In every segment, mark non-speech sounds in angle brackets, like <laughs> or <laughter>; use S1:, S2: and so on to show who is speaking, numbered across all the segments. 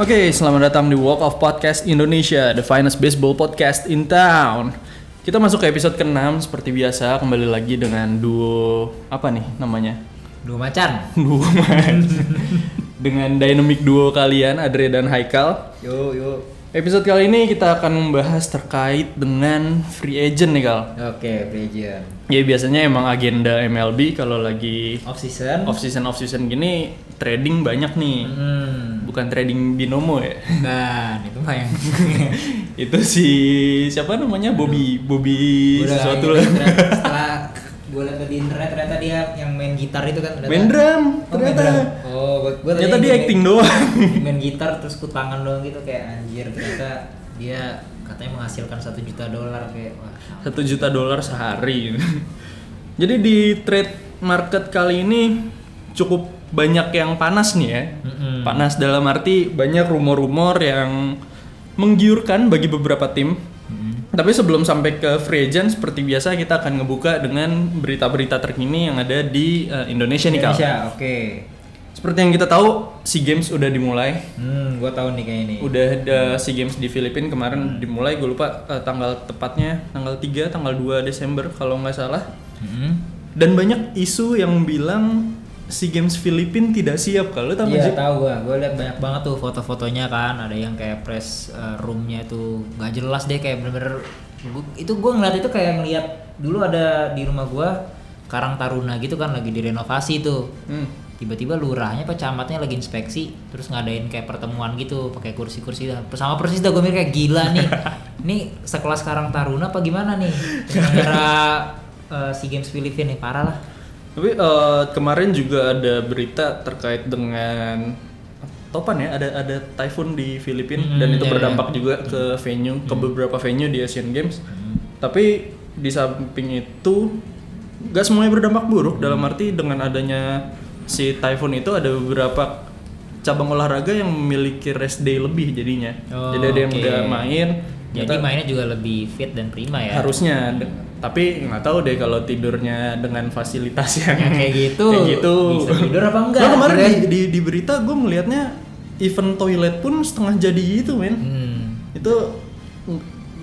S1: Oke, selamat datang di Walk of Podcast Indonesia, the finest baseball podcast in town. Kita masuk ke episode ke-6 seperti biasa, kembali lagi dengan duo apa nih namanya?
S2: Dua macan. <laughs>
S1: Duo man. dengan dynamic duo kalian Adre dan Haikal.
S2: Yuk, yuk.
S1: Episode kali ini kita akan membahas terkait dengan free agent nih Kal.
S2: Oke, free agent.
S1: Ya biasanya emang agenda MLB kalau lagi
S2: Off season.
S1: off season off season gini trading banyak nih.
S2: Hmm.
S1: Bukan trading binomo ya.
S2: Nah, itu mah yang <laughs>
S1: itu si siapa namanya Bobby Bobby
S2: udah
S1: sesuatu lah
S2: Setelah gue liat di internet ternyata dia yang main gitar itu kan ternyata.
S1: main drum
S2: Oh, main
S1: ternyata
S2: drum. Oh, gua, gua
S1: ternyata dia
S2: main-
S1: acting doang <laughs>
S2: Main gitar terus ku tangan doang gitu kayak anjir ternyata dia katanya menghasilkan satu juta dolar kayak
S1: satu juta dolar sehari <laughs> jadi di trade market kali ini cukup banyak yang panas nih ya
S2: Mm-mm.
S1: panas dalam arti banyak rumor-rumor yang menggiurkan bagi beberapa tim. Tapi sebelum sampai ke free agent seperti biasa kita akan ngebuka dengan berita-berita terkini yang ada di eh, Indonesia nih.
S2: Indonesia, oke.
S1: Seperti yang kita tahu, SEA Games udah dimulai.
S2: Hmm, gua tahu nih kayak ini.
S1: Udah ada SEA Games di Filipina kemarin dimulai, gue lupa eh, tanggal tepatnya tanggal 3, tanggal 2 Desember kalau nggak salah.
S2: Hmm.
S1: Dan banyak isu yang bilang SEA Games Filipina tidak siap kalau tahu nggak
S2: Iya tahu gua, gua lihat banyak banget tuh foto-fotonya kan, ada yang kayak press uh, roomnya itu nggak jelas deh kayak bener-bener itu gua ngeliat itu kayak ngeliat dulu ada di rumah gua Karang Taruna gitu kan lagi direnovasi tuh.
S1: Hmm.
S2: Tiba-tiba lurahnya apa camatnya lagi inspeksi terus ngadain kayak pertemuan gitu pakai kursi-kursi dah. sama persis dah gue mikir kayak gila nih. <laughs> Ini sekelas Karang Taruna apa gimana nih? Penyelenggara uh, SEA Games Filipina nih parah lah.
S1: Tapi eh, kemarin juga ada berita terkait dengan topan ya, ada ada typhoon di Filipina
S2: Hmm,
S1: dan itu
S2: iya,
S1: berdampak
S2: iya.
S1: juga ke venue, ke beberapa venue di Asian Games. Tapi di samping itu nggak semuanya berdampak buruk dalam arti dengan adanya si typhoon itu ada beberapa cabang olahraga yang memiliki rest day lebih jadinya.
S2: Oh,
S1: Jadi ada yang
S2: oke.
S1: udah main,
S2: Jadi mainnya juga lebih fit dan prima ya.
S1: harusnya de- tapi nggak tahu deh kalau tidurnya dengan fasilitas yang
S2: kayak gitu,
S1: kayak gitu
S2: bisa tidur apa enggak?
S1: Nah, kemarin di, di, di berita gue melihatnya event toilet pun setengah jadi gitu men
S2: Hmm.
S1: itu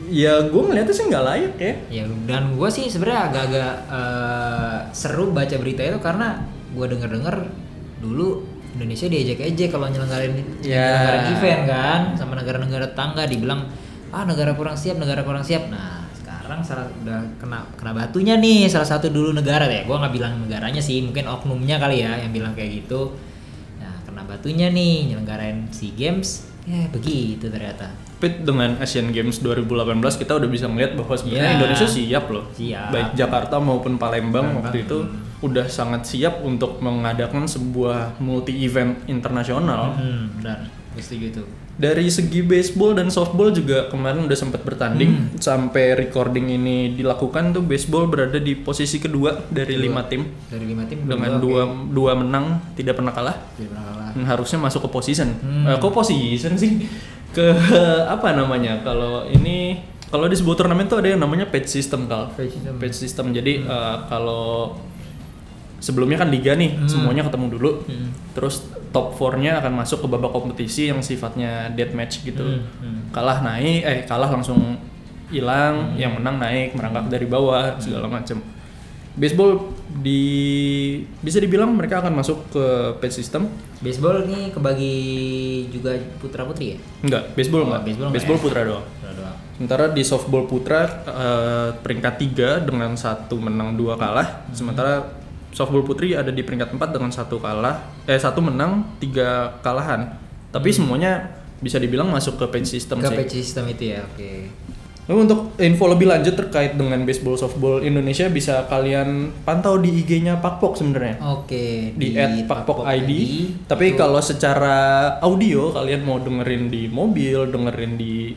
S1: ya gue ngeliatnya sih nggak layak ya
S2: Ya dan gue sih sebenarnya agak-agak eh, seru baca berita itu karena gue denger-denger dulu Indonesia diejek-ejek kalau nyelenggarain
S1: Ya.
S2: nyelenggarain event kan sama negara-negara tetangga dibilang ah negara kurang siap negara kurang siap nah sekarang salah udah kena kena batunya nih salah satu dulu negara ya. Gue nggak bilang negaranya sih mungkin oknumnya kali ya yang bilang kayak gitu. Nah kena batunya nih nyelenggarain SEA Games. Ya begitu ternyata.
S1: Tapi dengan Asian Games 2018 kita udah bisa melihat bahwa sebenarnya
S2: Iya.
S1: Indonesia siap loh.
S2: Siap.
S1: baik Jakarta maupun Palembang
S2: Palembang.
S1: waktu itu udah sangat siap untuk mengadakan sebuah multi event internasional.
S2: Hmm, benar. Setuju tuh
S1: Dari segi baseball dan softball juga kemarin udah sempat bertanding
S2: Hmm.
S1: sampai recording ini dilakukan tuh baseball berada di posisi kedua dari lima tim
S2: dari lima tim
S1: dengan dua dua menang tidak pernah kalah
S2: tidak pernah kalah
S1: Dan harusnya masuk ke position.
S2: Hmm.
S1: Eh, kok position sih? Ke <laughs> apa namanya? Kalau ini kalau di sebuah turnamen tuh ada yang namanya patch system kal.
S2: Patch system.
S1: System. Jadi eh, kalau sebelumnya kan liga nih
S2: Hmm.
S1: semuanya ketemu dulu.
S2: Hmm.
S1: Terus top 4-nya akan masuk ke babak kompetisi yang sifatnya death match gitu.
S2: Hmm, hmm.
S1: Kalah naik, eh kalah langsung hilang,
S2: Hmm.
S1: yang menang naik, merangkak dari bawah segala macam. Baseball di bisa dibilang mereka akan masuk ke patch system.
S2: baseball ini kebagi juga putra putri ya
S1: Enggak, baseball
S2: Oh,
S1: enggak.
S2: baseball
S1: Baseball,
S2: enggak ya?
S1: putra doang.
S2: Putra doang
S1: Sementara di softball putra eh, peringkat 3 dengan satu menang dua kalah.
S2: Hmm.
S1: Sementara softball putri ada di peringkat 4 dengan satu kalah, eh satu menang, tiga kalahan. Tapi semuanya bisa dibilang masuk ke patch system
S2: ke
S1: sih.
S2: system itu ya oke
S1: Lalu untuk info lebih lanjut terkait dengan baseball softball Indonesia bisa kalian pantau di IG-nya Pakpok sebenarnya.
S2: oke
S1: di at Pakpok ID. Tapi
S2: itu-
S1: kalau secara audio kalian mau dengerin di mobil, dengerin di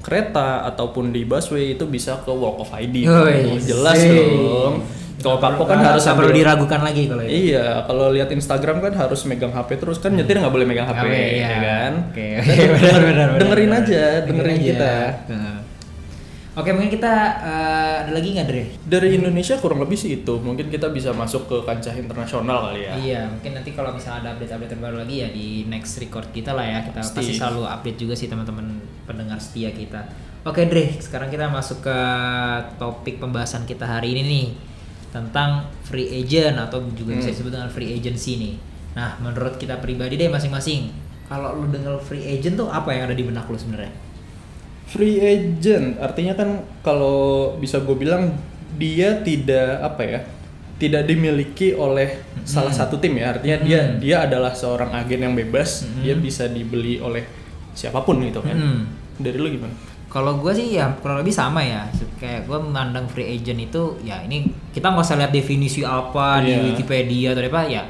S1: kereta ataupun di busway itu bisa ke Walk of ID. Oh, jelas dong. Kalau Pakpok kan harus
S2: perlu
S1: sambil
S2: diragukan lagi kalau itu
S1: Iya, kalau lihat Instagram kan harus megang HP terus kan nyetir nggak boleh megang HP,
S2: HP,
S1: ya
S2: iya.
S1: kan?
S2: Oke, <laughs> benar, benar, benar,
S1: dengerin
S2: benar.
S1: aja, dengerin
S2: Dengerin
S1: kita.
S2: Oke, mungkin kita eh, ada lagi nggak Dre?
S1: Dari Indonesia kurang lebih sih itu. Mungkin kita bisa masuk ke kancah internasional kali ya.
S2: Iya, mungkin nanti kalau misalnya ada update-update terbaru lagi ya di next record kita lah ya. Kita
S1: Pasti.
S2: pasti selalu update juga sih teman-teman pendengar setia kita. Oke, Dre, sekarang kita masuk ke topik pembahasan kita hari ini nih tentang free agent atau juga bisa
S1: Hmm.
S2: disebut dengan free agency nih. Nah, menurut kita pribadi deh masing-masing, kalau lu dengar free agent tuh apa yang ada di benak lu sebenarnya?
S1: Free agent artinya kan kalau bisa gue bilang dia tidak apa ya tidak dimiliki oleh salah satu tim ya artinya dia
S2: Hmm.
S1: dia adalah seorang agen yang bebas
S2: Hmm.
S1: dia bisa dibeli oleh siapa pun gitu kan
S2: Hmm.
S1: dari lu gimana
S2: Kalau gue sih ya kurang lebih sama ya. Kayak gue memandang free agent itu ya ini kita nggak usah lihat definisi apa di
S1: Iya.
S2: Wikipedia atau apa ya.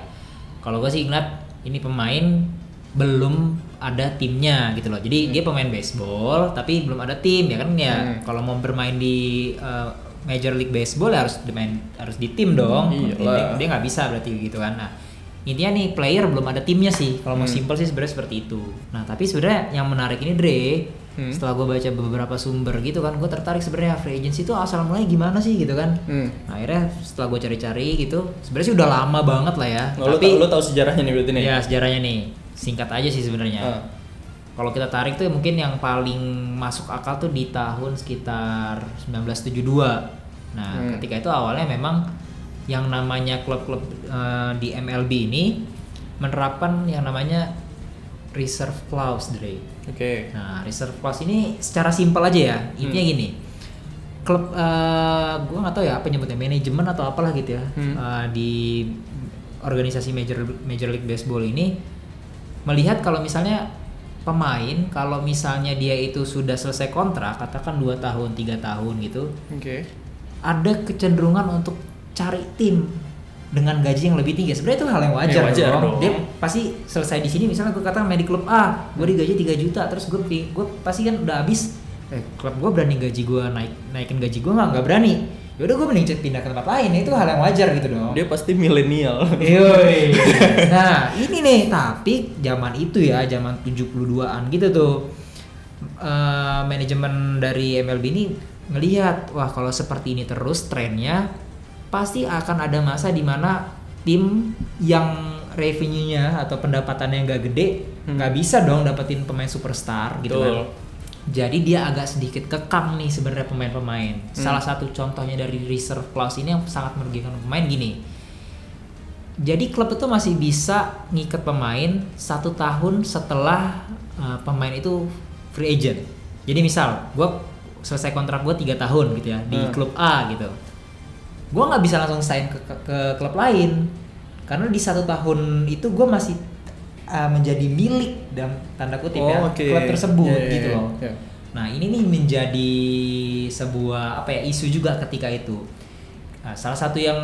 S2: Kalau gue sih ingat ini pemain belum ada timnya gitu loh. Jadi dia pemain baseball tapi belum ada tim ya kan ya.
S1: Hmm.
S2: Kalau mau bermain di uh, Major League Baseball ya harus dimain harus di tim dong.
S1: Iyalah.
S2: Dia- nggak bisa berarti gitu kan. Nah intinya nih player belum ada timnya sih. Kalau mau
S1: Hmm.
S2: simple sih sebenarnya seperti itu. Nah tapi sebenarnya yang menarik ini Dre
S1: Hmm.
S2: setelah gue baca beberapa sumber gitu kan gue tertarik sebenarnya free agency itu asal mulai gimana sih gitu kan
S1: Hmm.
S2: nah, akhirnya setelah gue cari-cari gitu sebenarnya sih udah lama banget lah ya
S1: lu,
S2: tapi
S1: tau- lu tahu sejarahnya nih berarti nih
S2: ya sejarahnya nih singkat aja sih sebenarnya
S1: Ah.
S2: kalau kita tarik tuh mungkin yang paling masuk akal tuh di tahun sekitar 1972 nah
S1: Hmm.
S2: ketika itu awalnya memang yang namanya klub-klub eh, di MLB ini menerapkan yang namanya reserve clause Dre
S1: oke
S2: Nah, reserve clause ini secara simpel aja ya. Intinya
S1: Hmm.
S2: gini. Klub eh gua nggak tahu ya apa nyebutnya manajemen atau apalah gitu ya.
S1: Hmm.
S2: Eh, di organisasi Major Major League Baseball ini melihat kalau misalnya pemain kalau misalnya dia itu sudah selesai kontrak katakan 2 tahun, tiga tahun gitu,
S1: oke
S2: ada kecenderungan untuk cari tim dengan gaji yang lebih tinggi. Sebenarnya itu hal yang wajar,
S1: Ya, wajar
S2: dong.
S1: dong.
S2: Dia pasti selesai di sini misalnya gue katakan main di klub A, gue digaji 3 juta, terus gue gue pasti kan udah habis eh klub gue berani gaji gue naik naikin gaji gue nggak nggak berani. Yaudah gue mending pindah ke tempat lain. Itu hal yang wajar gitu dong.
S1: dia pasti milenial. <laughs>
S2: Nah, ini nih, tapi zaman itu ya, zaman 72-an gitu tuh. eh, manajemen dari MLB ini ngelihat, wah kalau seperti ini terus trennya pasti akan ada masa di mana tim yang revenue-nya atau pendapatannya nggak gede
S1: Hmm.
S2: nggak bisa dong dapetin pemain superstar gitu
S1: Betul.
S2: kan. Jadi dia agak sedikit kekang nih sebenarnya pemain-pemain.
S1: Hmm.
S2: Salah satu contohnya dari reserve clause ini yang sangat merugikan pemain gini. Jadi klub itu masih bisa ngikat pemain satu tahun setelah uh, pemain itu free agent. Jadi misal, gue selesai kontrak gue tiga tahun gitu ya di
S1: Hmm.
S2: klub A gitu. Gue nggak bisa langsung sign ke, ke, ke klub lain karena di satu tahun itu gue masih uh, menjadi milik dalam tanda kutip ya
S1: Oh, oke.
S2: klub tersebut
S1: Iya, iya,
S2: gitu
S1: iya.
S2: loh.
S1: Iya.
S2: Nah ini nih menjadi sebuah apa ya isu juga ketika itu. Nah, salah satu yang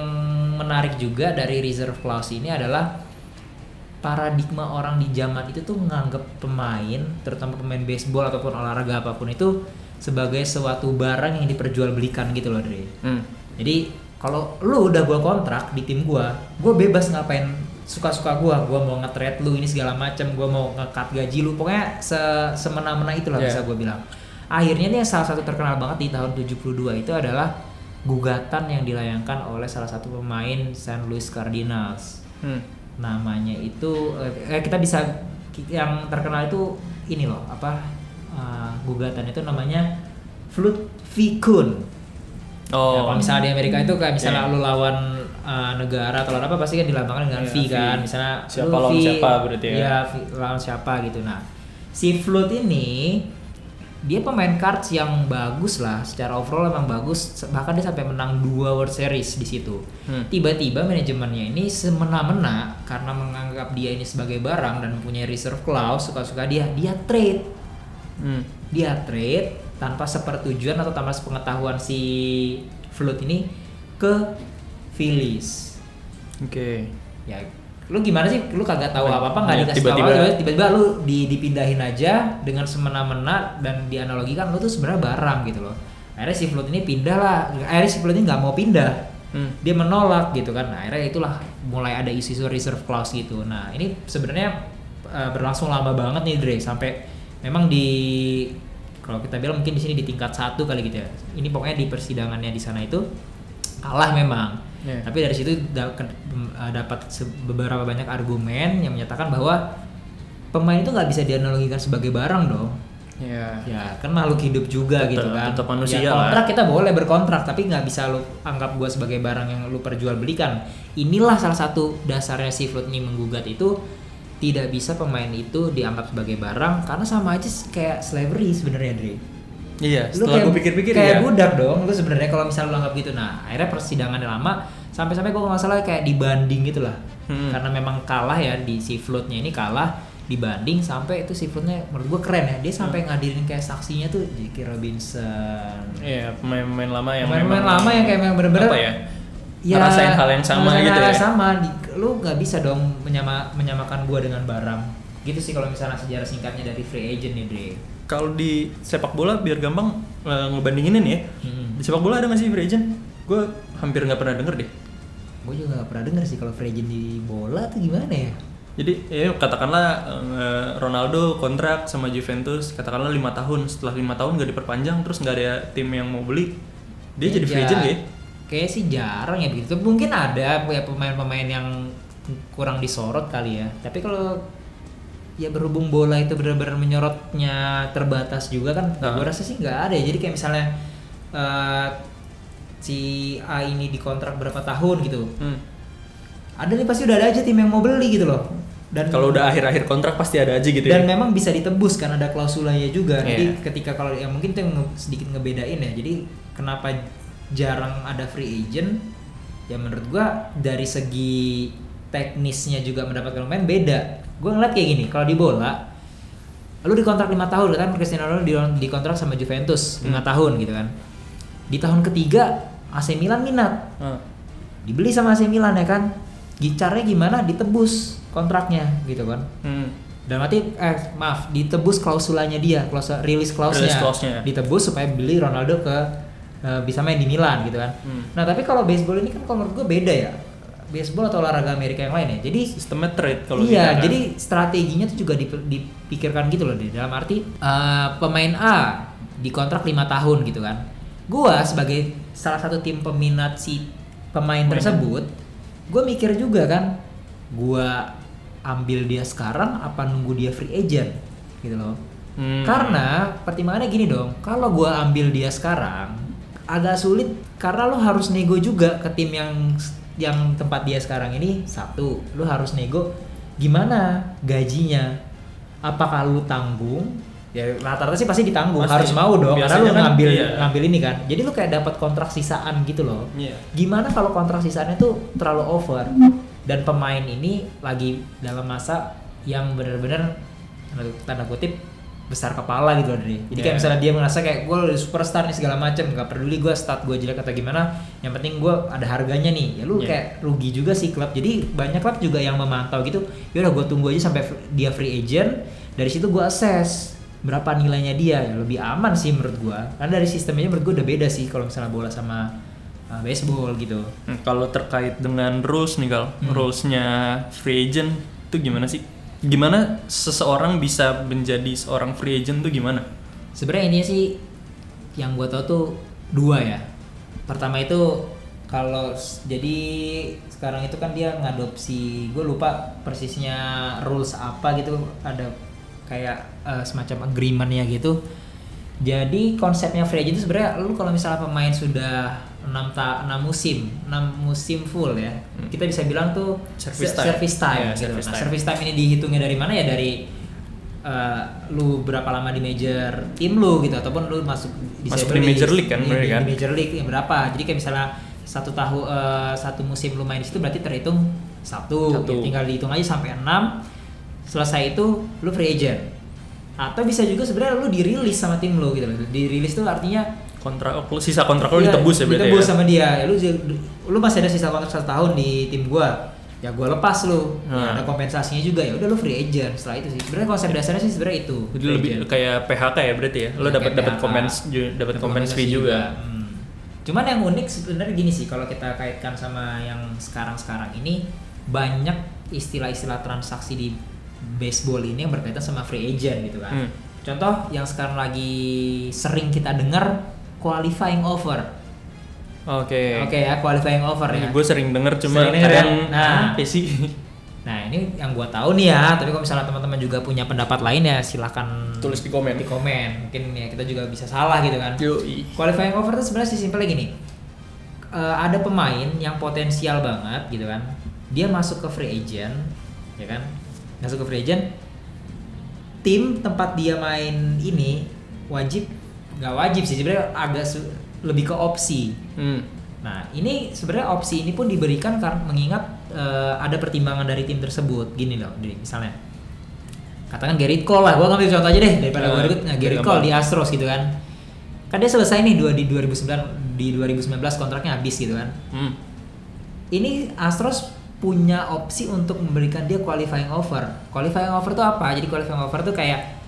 S2: menarik juga dari reserve clause ini adalah paradigma orang di zaman itu tuh menganggap pemain, terutama pemain baseball ataupun olahraga apa pun itu sebagai suatu barang yang diperjualbelikan gitu loh, Dre.
S1: Hmm.
S2: Jadi kalau lu udah gua kontrak di tim gua, gua bebas ngapain suka-suka gua. Gua mau nge-trade lu ini segala macam, gua mau nge-cut gaji lu. Pokoknya se semena-mena itulah
S1: Yeah.
S2: bisa gua bilang. Akhirnya nih yang salah satu terkenal banget di tahun 72 itu adalah gugatan yang dilayangkan oleh salah satu pemain St. Louis Cardinals.
S1: Hmm.
S2: Namanya itu eh kita bisa yang terkenal itu ini loh, apa eh, gugatan itu namanya Flood V.
S1: Oh.
S2: Ya, kalau misalnya di Amerika itu kayak misalnya
S1: Iya.
S2: lu lawan uh, negara atau lawan apa pasti kan dilambangkan dengan
S1: Iya,
S2: V
S1: V.
S2: kan. Misalnya
S1: Siapa lawan siapa berarti ya?
S2: Iya, lawan siapa gitu. Nah, si Flood ini dia pemain cards yang bagus lah secara overall emang bagus bahkan dia sampai menang dua World Series di situ.
S1: Hmm.
S2: Tiba-tiba manajemennya ini semena-mena karena menganggap dia ini sebagai barang dan mempunyai reserve clause suka-suka dia dia trade
S1: Hmm.
S2: dia trade tanpa sepertujuan atau tanpa sepengetahuan si Flood ini ke Phillies.
S1: Oke.
S2: Ya, lu gimana sih? Lu kagak tahu apa-apa nggak dikasih tahu
S1: tiba-tiba-
S2: apa, tiba-tiba lu di, dipindahin aja dengan semena-mena dan dianalogikan lu tuh sebenarnya barang gitu loh. Akhirnya si Flood ini pindah lah. Akhirnya si Flood ini nggak mau pindah.
S1: Hmm.
S2: Dia menolak gitu kan. Nah, akhirnya itulah mulai ada isu-isu reserve clause gitu. Nah, ini sebenarnya uh, berlangsung lama banget nih Dre sampai memang di kalau kita bilang mungkin di sini di tingkat satu kali gitu ya. Ini pokoknya di persidangannya di sana itu kalah memang.
S1: Iya.
S2: tapi dari situ eh, dapat beberapa banyak argumen yang menyatakan bahwa pemain itu nggak bisa dianalogikan sebagai barang dong.
S1: Ya
S2: ya kan makhluk hidup juga
S1: Tetap-
S2: gitu kan.
S1: tetap manusia
S2: ya,
S1: lah.
S2: kontrak kita boleh berkontrak tapi nggak bisa lu anggap gua sebagai barang yang lu perjualbelikan. Inilah salah satu dasarnya si Flood ini menggugat itu tidak bisa pemain itu dianggap sebagai barang karena sama aja kayak slavery sebenarnya Dre
S1: iya
S2: lu
S1: setelah gue pikir-pikir
S2: kayak
S1: ya
S2: budak dong lu sebenarnya kalau misalnya lu anggap gitu nah akhirnya persidangannya lama sampai-sampai gua nggak salah kayak dibanding gitu lah
S1: Hmm.
S2: karena memang kalah ya di si Floodnya ini kalah dibanding sampai itu si Floodnya menurut gua keren ya dia
S1: Hmm.
S2: sampai ngadirin kayak saksinya tuh J.K. Robinson
S1: Iya, pemain-pemain lama yang
S2: pemain-pemain lama yang kayak memang bener-bener
S1: apa ya? Ngerasain hal yang sama gitu
S2: hal
S1: ya.
S2: sama Di- lu nggak bisa dong menyama menyamakan gua dengan barang gitu sih kalau misalnya sejarah singkatnya dari free agent nih Dre
S1: Kalau di sepak bola biar gampang eh, ngebandinginin ya.
S2: Hmm.
S1: Di sepak bola ada nggak sih free agent? Gue hampir nggak pernah denger deh.
S2: gue juga gak pernah denger sih kalau free agent di bola tuh gimana ya
S1: Jadi ya katakanlah eh, Ronaldo kontrak sama Juventus katakanlah lima tahun setelah lima tahun nggak diperpanjang terus nggak ada tim yang mau beli dia jadi free
S2: Ya,
S1: agent ya?
S2: Kayak sih jarang ya begitu. Mungkin ada ya pemain-pemain yang kurang disorot kali ya. Tapi kalau ya berhubung bola itu benar-benar menyorotnya terbatas juga kan,
S1: Nah.
S2: gue rasa sih nggak ada ya. Jadi kayak misalnya eh, si A ini dikontrak berapa tahun gitu,
S1: Hmm.
S2: ada nih pasti udah ada aja tim yang mau beli gitu loh. Dan
S1: Kalau udah akhir-akhir kontrak pasti ada aja gitu
S2: dan
S1: ya.
S2: memang bisa ditebus kan ada klausulanya juga
S1: Iya.
S2: jadi ketika kalau yang mungkin itu yang sedikit ngebedain ya jadi kenapa jarang ada free agent ya menurut gua dari segi teknisnya juga mendapatkan pemain beda gua ngeliat kayak gini kalau di bola lu dikontrak lima tahun kan Cristiano Ronaldo di- dikontrak sama Juventus lima
S1: Hmm.
S2: tahun gitu kan di tahun ketiga AC Milan minat
S1: Ah.
S2: dibeli sama AC Milan ya kan gicarnya gimana ditebus kontraknya gitu kan
S1: Hmm.
S2: dan nanti eh maaf ditebus klausulanya dia klausul release clause-nya. ditebus supaya beli Ronaldo ke eh, bisa main di Milan gitu kan.
S1: Hmm.
S2: nah tapi kalau baseball ini kan kalau menurut gue beda ya. Baseball atau olahraga Amerika yang lain ya. Jadi
S1: Sistemnya trade kalau
S2: iya
S1: kan.
S2: jadi strateginya tuh juga dip- dipikirkan gitu loh deh dalam arti eh, pemain A dikontrak lima tahun gitu kan. Gua sebagai salah satu tim peminat si pemain tersebut gue mikir juga kan gua ambil dia sekarang apa nunggu dia free agent gitu loh.
S1: Hmm.
S2: karena pertimbangannya gini dong kalau gua ambil dia sekarang agak sulit karena lo harus nego juga ke tim yang yang tempat dia sekarang ini. Satu lo harus nego gimana gajinya. Apakah lu tanggung? Ya rata-rata sih pasti ditanggung.
S1: Pasti.
S2: harus mau dong karena lu
S1: Biasanya kan,
S2: ngambil
S1: iya.
S2: ngambil ini kan. Jadi lu kayak dapat kontrak sisaan gitu loh.
S1: Iya.
S2: gimana kalau kontrak sisanya tuh terlalu over? Dan pemain ini lagi dalam masa yang benar-benar tanda kutip besar kepala gitu loh dari jadi kayak
S1: Yeah.
S2: misalnya dia merasa kayak gue udah superstar nih segala macem nggak peduli gue stat gue jelek atau gimana yang penting gue ada harganya nih ya lu
S1: Yeah.
S2: kayak rugi juga sih klub jadi banyak klub juga yang memantau gitu yaudah gue tunggu aja sampai dia free agent dari situ gue assess berapa nilainya dia ya lebih aman sih menurut gue karena dari sistemnya menurut gue udah beda sih kalau misalnya bola sama uh, baseball gitu
S1: Hmm, Kalau terkait dengan rules nih Kal,
S2: Hmm.
S1: rulesnya free agent itu gimana sih? Gimana seseorang bisa menjadi seorang free agent tuh gimana?
S2: Sebenarnya ini sih yang gue tau tuh dua ya. Pertama itu kalau jadi sekarang itu kan dia ngadopsi gue lupa persisnya rules apa gitu ada kayak eh, semacam agreementnya gitu. Jadi konsepnya free agent itu sebenarnya lu kalau misalnya pemain sudah 6 ta 6 musim, 6 musim full ya.
S1: Hmm.
S2: Kita bisa bilang tuh
S1: Service
S2: se-
S1: time.
S2: service time
S1: Iya,
S2: gitu.
S1: service
S2: Nah,
S1: time.
S2: service time ini dihitungnya dari mana ya dari eh, lu berapa lama di major tim lu gitu ataupun lu masuk
S1: Masuk di Major League kan,
S2: di,
S1: berarti
S2: di-
S1: kan?
S2: di major league yang berapa jadi kayak misalnya satu tahun eh, satu musim lu main di situ berarti terhitung satu,
S1: Satu.
S2: Ya, tinggal dihitung aja sampai enam selesai itu lu free agent atau bisa juga sebenarnya lu dirilis sama tim lu gitu loh dirilis tuh artinya
S1: Kontrak oh, sisa kontrak lo
S2: Iya,
S1: ditebus ya berarti
S2: ditebus
S1: ya?
S2: sama dia ya, lu lu masih ada sisa kontrak satu tahun di tim gua ya gua lepas lu Ya,
S1: Hmm.
S2: ada kompensasinya juga ya udah lu free agent setelah itu sih sebenarnya konsep dasarnya sih sebenarnya itu
S1: Jadi lebih
S2: agent.
S1: kayak PHK ya berarti ya?
S2: Iya,
S1: dapat dapat kompens dapat kompens fee juga.
S2: Hmm. Cuman yang unik sebenarnya gini sih kalau kita kaitkan sama yang sekarang-sekarang ini banyak istilah-istilah transaksi di baseball ini yang berkaitan sama free agent gitu kan.
S1: Hmm.
S2: Contoh yang sekarang lagi sering kita dengar qualifying over.
S1: Oke.
S2: Oke ya, qualifying over ya.
S1: Gue sering denger cuma
S2: Sering
S1: kadang
S2: ya? Nah.
S1: apa sih?
S2: Nah ini yang gua tahu nih ya, tapi kalau misalnya teman-teman juga punya pendapat lain ya silahkan
S1: Tulis di komen.
S2: di komen. Mungkin ya kita juga bisa salah gitu kan.
S1: Yoi.
S2: Qualifying over itu sebenarnya simpelnya gini. Eh, ada pemain yang potensial banget gitu kan. Dia masuk ke free agent, ya kan? Masuk ke free agent. Tim tempat dia main ini wajib nggak wajib sih sebenarnya agak lebih ke opsi.
S1: Hmm.
S2: Nah, ini sebenarnya opsi ini pun diberikan karena mengingat eh, ada pertimbangan dari tim tersebut. Gini loh, misalnya. Katakan Gerrit Cole lah, gua ngambil contoh aja deh daripada
S1: Nah,
S2: gua ribet. Nah, Gerrit. Cole di Astros gitu kan. Kan dia selesai nih dua di 2009 di 2019 kontraknya habis gitu kan.
S1: Hmm.
S2: Ini Astros punya opsi untuk memberikan dia qualifying offer. Qualifying offer tuh apa? Jadi qualifying offer tuh kayak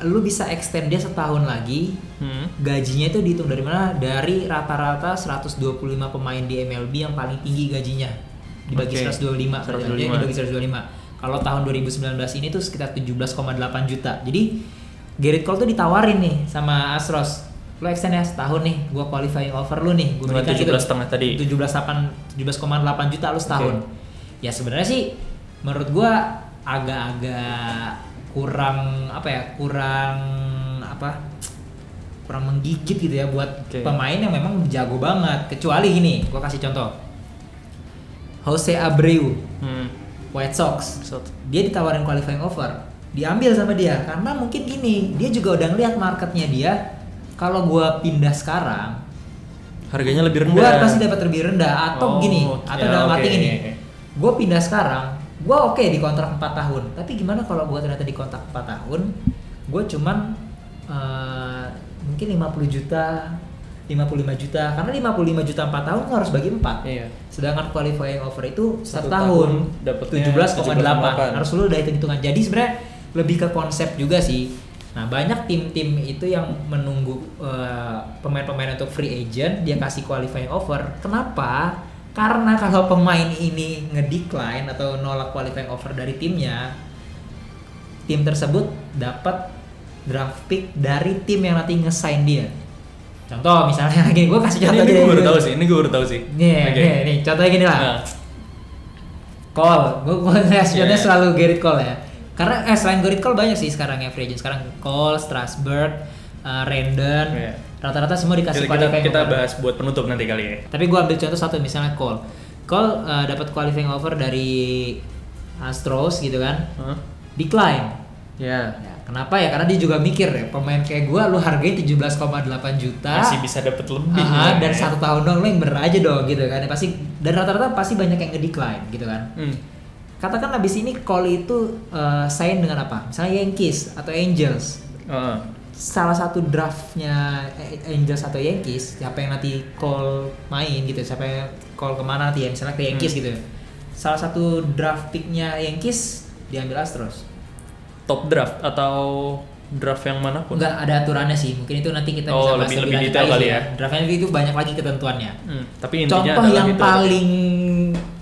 S2: lu bisa extend dia setahun lagi
S1: Hmm.
S2: gajinya itu dihitung dari mana? Dari rata-rata 125 pemain di MLB yang paling tinggi gajinya dibagi
S1: Oke.
S2: 125,
S1: 125.
S2: Jadi dibagi 125. Kalau tahun 2019 ini tuh sekitar 17,8 juta. Jadi Gerrit Cole tuh ditawarin nih sama Astros. Lo extend ya setahun nih, gua qualifying offer lu nih, gua berikan gitu.
S1: 17,5 tadi.
S2: 17,8 17,8 juta lu setahun. Ya sebenarnya sih menurut gua agak-agak kurang apa ya? Kurang apa? Kurang menggigit gitu ya buat
S1: Oke.
S2: pemain yang memang jago banget. Kecuali gini, gua kasih contoh. Jose Abreu,
S1: Hmm.
S2: White Sox.
S1: So-
S2: Dia ditawarin qualifying offer, diambil sama dia karena mungkin gini, dia juga udah ngeliat marketnya dia. Kalau gua pindah sekarang,
S1: Harganya lebih rendah.
S2: gua pasti dapat lebih rendah atau
S1: Oh,
S2: gini atau
S1: ya,
S2: dalam
S1: oke.
S2: arti gini gue pindah sekarang gue oke di kontrak 4 tahun. Tapi gimana kalau gue ternyata di kontrak 4 tahun gue cuman eh, mungkin 50 juta 55 juta. Karena 55 juta 4 tahun harus bagi 4
S1: Iya.
S2: sedangkan qualifying offer itu
S1: Satu
S2: tahun
S1: tahun dapetnya
S2: 17,8
S1: 17,8.
S2: harus lu udah hitung hitungan jadi sebenarnya lebih ke konsep juga sih. Nah banyak tim-tim itu yang menunggu eh, pemain-pemain untuk free agent dia kasih qualifying offer. Kenapa karena kalau pemain ini ngedecline atau nolak qualifying offer dari timnya tim tersebut dapat draft pick dari tim yang nanti nge-sign dia contoh misalnya <laughs> gini gue kasih
S1: Ini,
S2: contoh
S1: ini
S2: aja
S1: gue baru tahu sih. Ini gue baru tahu sih.
S2: Nih,
S1: Oke.
S2: nih, nih, contohnya gini lah.
S1: Nah,
S2: Call, gue gue
S1: Iya.
S2: selalu Gerrit Cole ya. Karena eh selain Gerrit Cole banyak sih sekarang ya free agent. Sekarang Cole, Strasburg, uh, Rendon,
S1: Iya.
S2: Rata-rata semua dikasih
S1: kita, kita,
S2: qualifying
S1: kita
S2: offer.
S1: bahas buat penutup nanti kali ya.
S2: Tapi gue ambil contoh satu misalnya Cole. Cole uh, dapat qualifying offer dari Astros gitu kan.
S1: Hah?
S2: Decline.
S1: Ya.
S2: Ya, kenapa ya? Karena dia juga mikir ya, pemain kayak gue lu hargain 17,8 juta.
S1: Masih bisa dapat lebih.
S2: Ah,
S1: ya.
S2: dan satu tahun dong lo yang bener aja dong gitu kan. Ya, pasti dan rata-rata pasti banyak yang nge-decline gitu kan.
S1: Hmm.
S2: Katakan abis ini Cole itu uh, sign dengan apa? Misalnya Yankees atau Angels.
S1: Heeh.
S2: Salah satu draftnya Angels atau Yankees, siapa yang nanti Cole main gitu, siapa yang Cole ke mana nanti ya, misalnya ke Yankees
S1: Hmm.
S2: gitu. Salah satu draft picknya Yankees diambil Astros.
S1: Top draft atau draft yang mana pun.
S2: Enggak ada aturannya sih, mungkin itu nanti kita
S1: Oh,
S2: bisa
S1: lebih- lebih detail kali
S2: sih
S1: ya.
S2: Draftnya itu banyak lagi ketentuannya.
S1: Hmm, Tapi intinya
S2: Contoh yang
S1: gitu.
S2: paling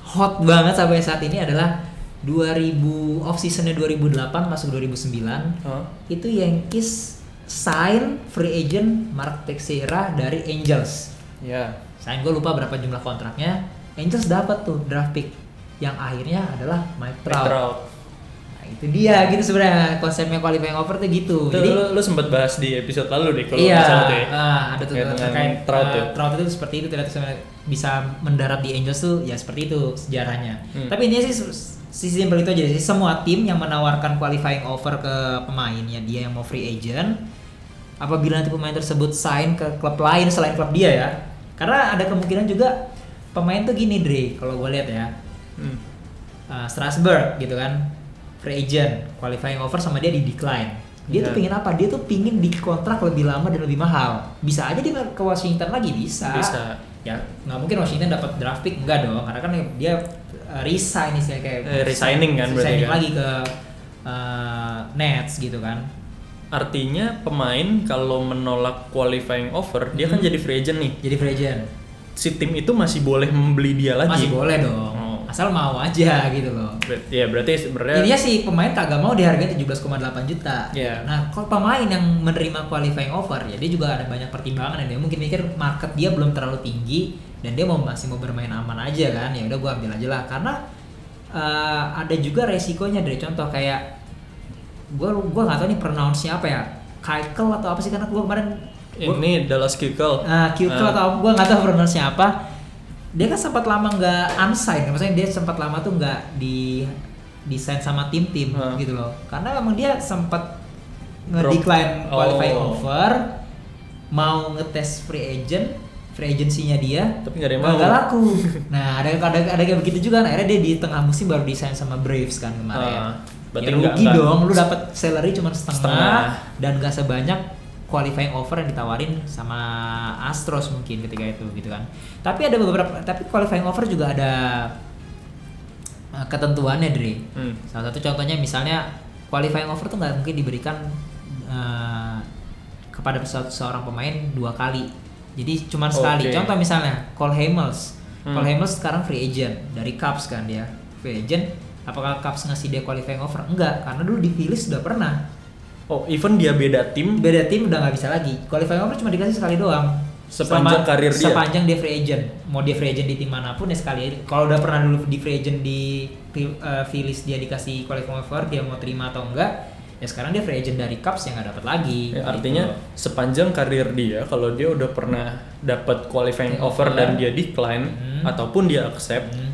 S2: hot banget sampai saat ini adalah 2000 off seasonnya 2008 masuk 2009
S1: Hah?
S2: itu Yankees sign free agent Mark Teixeira dari Angels.
S1: Ya.
S2: Sign gue lupa berapa jumlah kontraknya. Angels dapat tuh draft pick yang akhirnya adalah Mike
S1: Mike
S2: Trout.
S1: Trout.
S2: Nah, itu dia gitu sebenarnya konsepnya qualifying offer tuh gitu.
S1: Itu
S2: Jadi
S1: lu, lu sempat bahas di episode lalu deh kalau
S2: iya,
S1: salah tuh ya.
S2: ah, ada tuh terkait
S1: Trout tuh.
S2: Trout itu seperti itu ternyata bisa mendarat di Angels tuh ya seperti itu sejarahnya.
S1: Hmm.
S2: Tapi intinya sih si simpel itu aja sih semua tim yang menawarkan qualifying offer ke pemainnya dia yang mau free agent apabila nanti pemain tersebut sign ke klub lain selain klub dia ya. Karena ada kemungkinan juga pemain tuh gini Dre kalau gue lihat ya.
S1: Hmm.
S2: uh, Strasbourg gitu kan free agent qualifying offer sama dia di decline dia tuh
S1: Iya.
S2: pingin apa dia tuh pingin di kontrak lebih lama dan lebih mahal bisa aja dia ke Washington lagi bisa
S1: Bisa.
S2: ya nggak mungkin Washington dapat draft pick enggak dong karena kan dia uh, resign istilahnya kayak
S1: Eh, resigning kan berarti
S2: resigning
S1: kan?
S2: lagi ke uh, Nets gitu kan
S1: Artinya pemain kalau menolak qualifying offer, dia kan
S2: Hmm.
S1: jadi free agent nih.
S2: jadi free agent
S1: Si tim itu masih boleh membeli dia lagi.
S2: masih boleh dong
S1: Oh.
S2: asal mau aja gitu loh
S1: Ber- ya berarti sebenarnya
S2: Ininya sih pemain kagak mau dihargai 17,8 juta.
S1: Iya.
S2: Nah, kalau pemain yang menerima qualifying offer ya dia juga ada banyak pertimbangan dan dia mungkin mikir market dia belum terlalu tinggi dan dia mau masih mau bermain aman aja kan. Ya udah gua ambil aja lah karena eh, ada juga resikonya dari contoh kayak gua gua nggak tahu nih pronounce-nya apa ya. Keikel atau apa sih karena gua kemarin gua,
S1: ini Dallas Keuchel.
S2: Ah, Keuchel
S1: Ah.
S2: atau apa, gua nggak tahu pronounce-nya apa. Dia kan sempat lama nggak unsigned, maksudnya dia sempat lama tuh nggak di desain sama tim-tim
S1: Ah.
S2: gitu loh. Karena memang dia sempat nge-decline qualifying
S1: Oh.
S2: offer, mau ngetes free agent, free agency-nya dia,
S1: Tapi nggak ada yang mau.
S2: nggak laku. nah, ada ada ada kayak begitu juga. Nah, akhirnya dia di tengah musim baru desain sama Braves kan kemarin.
S1: Berarti
S2: ya rugi
S1: nggak-
S2: dong, lu dapat salary cuma setengah,
S1: Setengah.
S2: dan gak sebanyak qualifying offer yang ditawarin sama Astros mungkin ketika itu gitu kan. Tapi ada beberapa tapi qualifying offer juga ada uh, ketentuannya Dre.
S1: Hmm.
S2: Salah satu contohnya misalnya qualifying offer tuh nggak mungkin diberikan uh, kepada se- seorang pemain dua kali. Jadi cuma sekali.
S1: Oke.
S2: Contoh misalnya Cole Hamels.
S1: Hmm.
S2: Cole Hamels sekarang free agent dari Cubs kan dia. Free agent. Apakah Cubs ngasih dia qualifying offer? Enggak, karena dulu di Phillies sudah pernah.
S1: Oh, even dia beda tim,
S2: Beda tim udah nggak bisa lagi. Qualifying offer cuma dikasih sekali doang.
S1: Sepanjang karir dia?
S2: Sepanjang dia free agent. Mau dia free agent di tim mana pun ya sekali. Kalau udah pernah dulu di free agent di eh, Phillies dia dikasih qualifying offer, dia mau terima atau enggak, ya sekarang dia free agent dari Cubs yang nggak dapat lagi.
S1: Ya,
S2: Gitu
S1: artinya sepanjang karir dia kalau dia udah pernah dapat qualifying offer dan dia decline
S2: Hmm.
S1: ataupun dia accept,
S2: Hmm.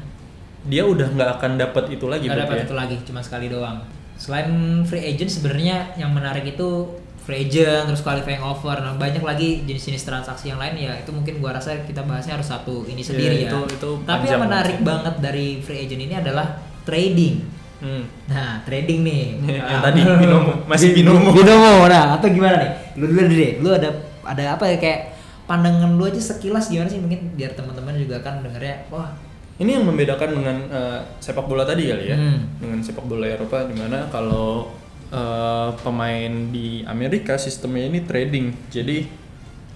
S1: dia udah nggak akan dapat itu lagi
S2: nggak
S1: berarti
S2: dapat
S1: ya?
S2: itu lagi cuma sekali doang selain free agent sebenarnya yang menarik itu free agent terus qualifying offer nah banyak lagi jenis-jenis transaksi yang lain ya itu mungkin gua rasa kita bahasnya harus satu ini sendiri ya,
S1: Iya, itu- itu
S2: tapi yang menarik
S1: banget
S2: dari free agent ini adalah trading
S1: Hmm.
S2: nah trading nih.
S1: Yang tadi binomo, masih binomo.
S2: binomo. Nah atau gimana nih? Lu dulu deh. Lu ada ada apa ya? Kayak pandangan lu aja sekilas gimana sih? Mungkin biar teman-teman juga kan dengernya wah.
S1: Ini yang membedakan dengan eh, sepak bola tadi kali ya,
S2: Hmm.
S1: dengan sepak bola Eropa di mana kalau eh, pemain di Amerika sistemnya ini trading, jadi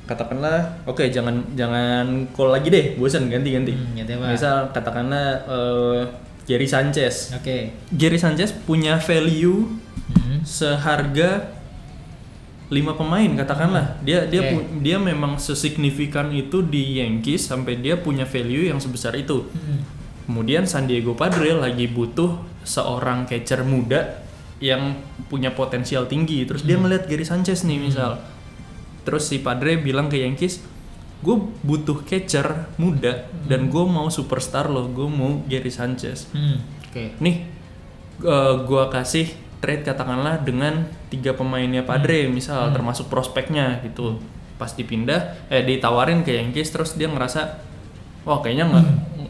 S1: katakanlah, oke jangan jangan call lagi deh, bosan ganti ganti.
S2: Hmm, apa?
S1: Misal katakanlah eh, Gary Sanchez,
S2: oke.
S1: Gary Sanchez punya value
S2: Hmm.
S1: seharga lima pemain katakanlah. Dia dia
S2: Oke.
S1: pu- dia memang sesignifikan itu di Yankees sampai dia punya value yang sebesar itu.
S2: Hmm.
S1: kemudian San Diego Padre lagi butuh seorang catcher muda yang punya potensial tinggi. Terus dia ngeliat Gary Sanchez nih misal. Terus si Padre bilang ke Yankees gue butuh catcher muda dan gue mau superstar loh gue mau Gary Sanchez.
S2: Hmm, oke.
S1: Nih eh, gua kasih trade katakanlah dengan tiga pemainnya Padre misal termasuk prospeknya gitu. Pas dipindah eh ditawarin ke Yankees terus dia ngerasa wah kayaknya nggak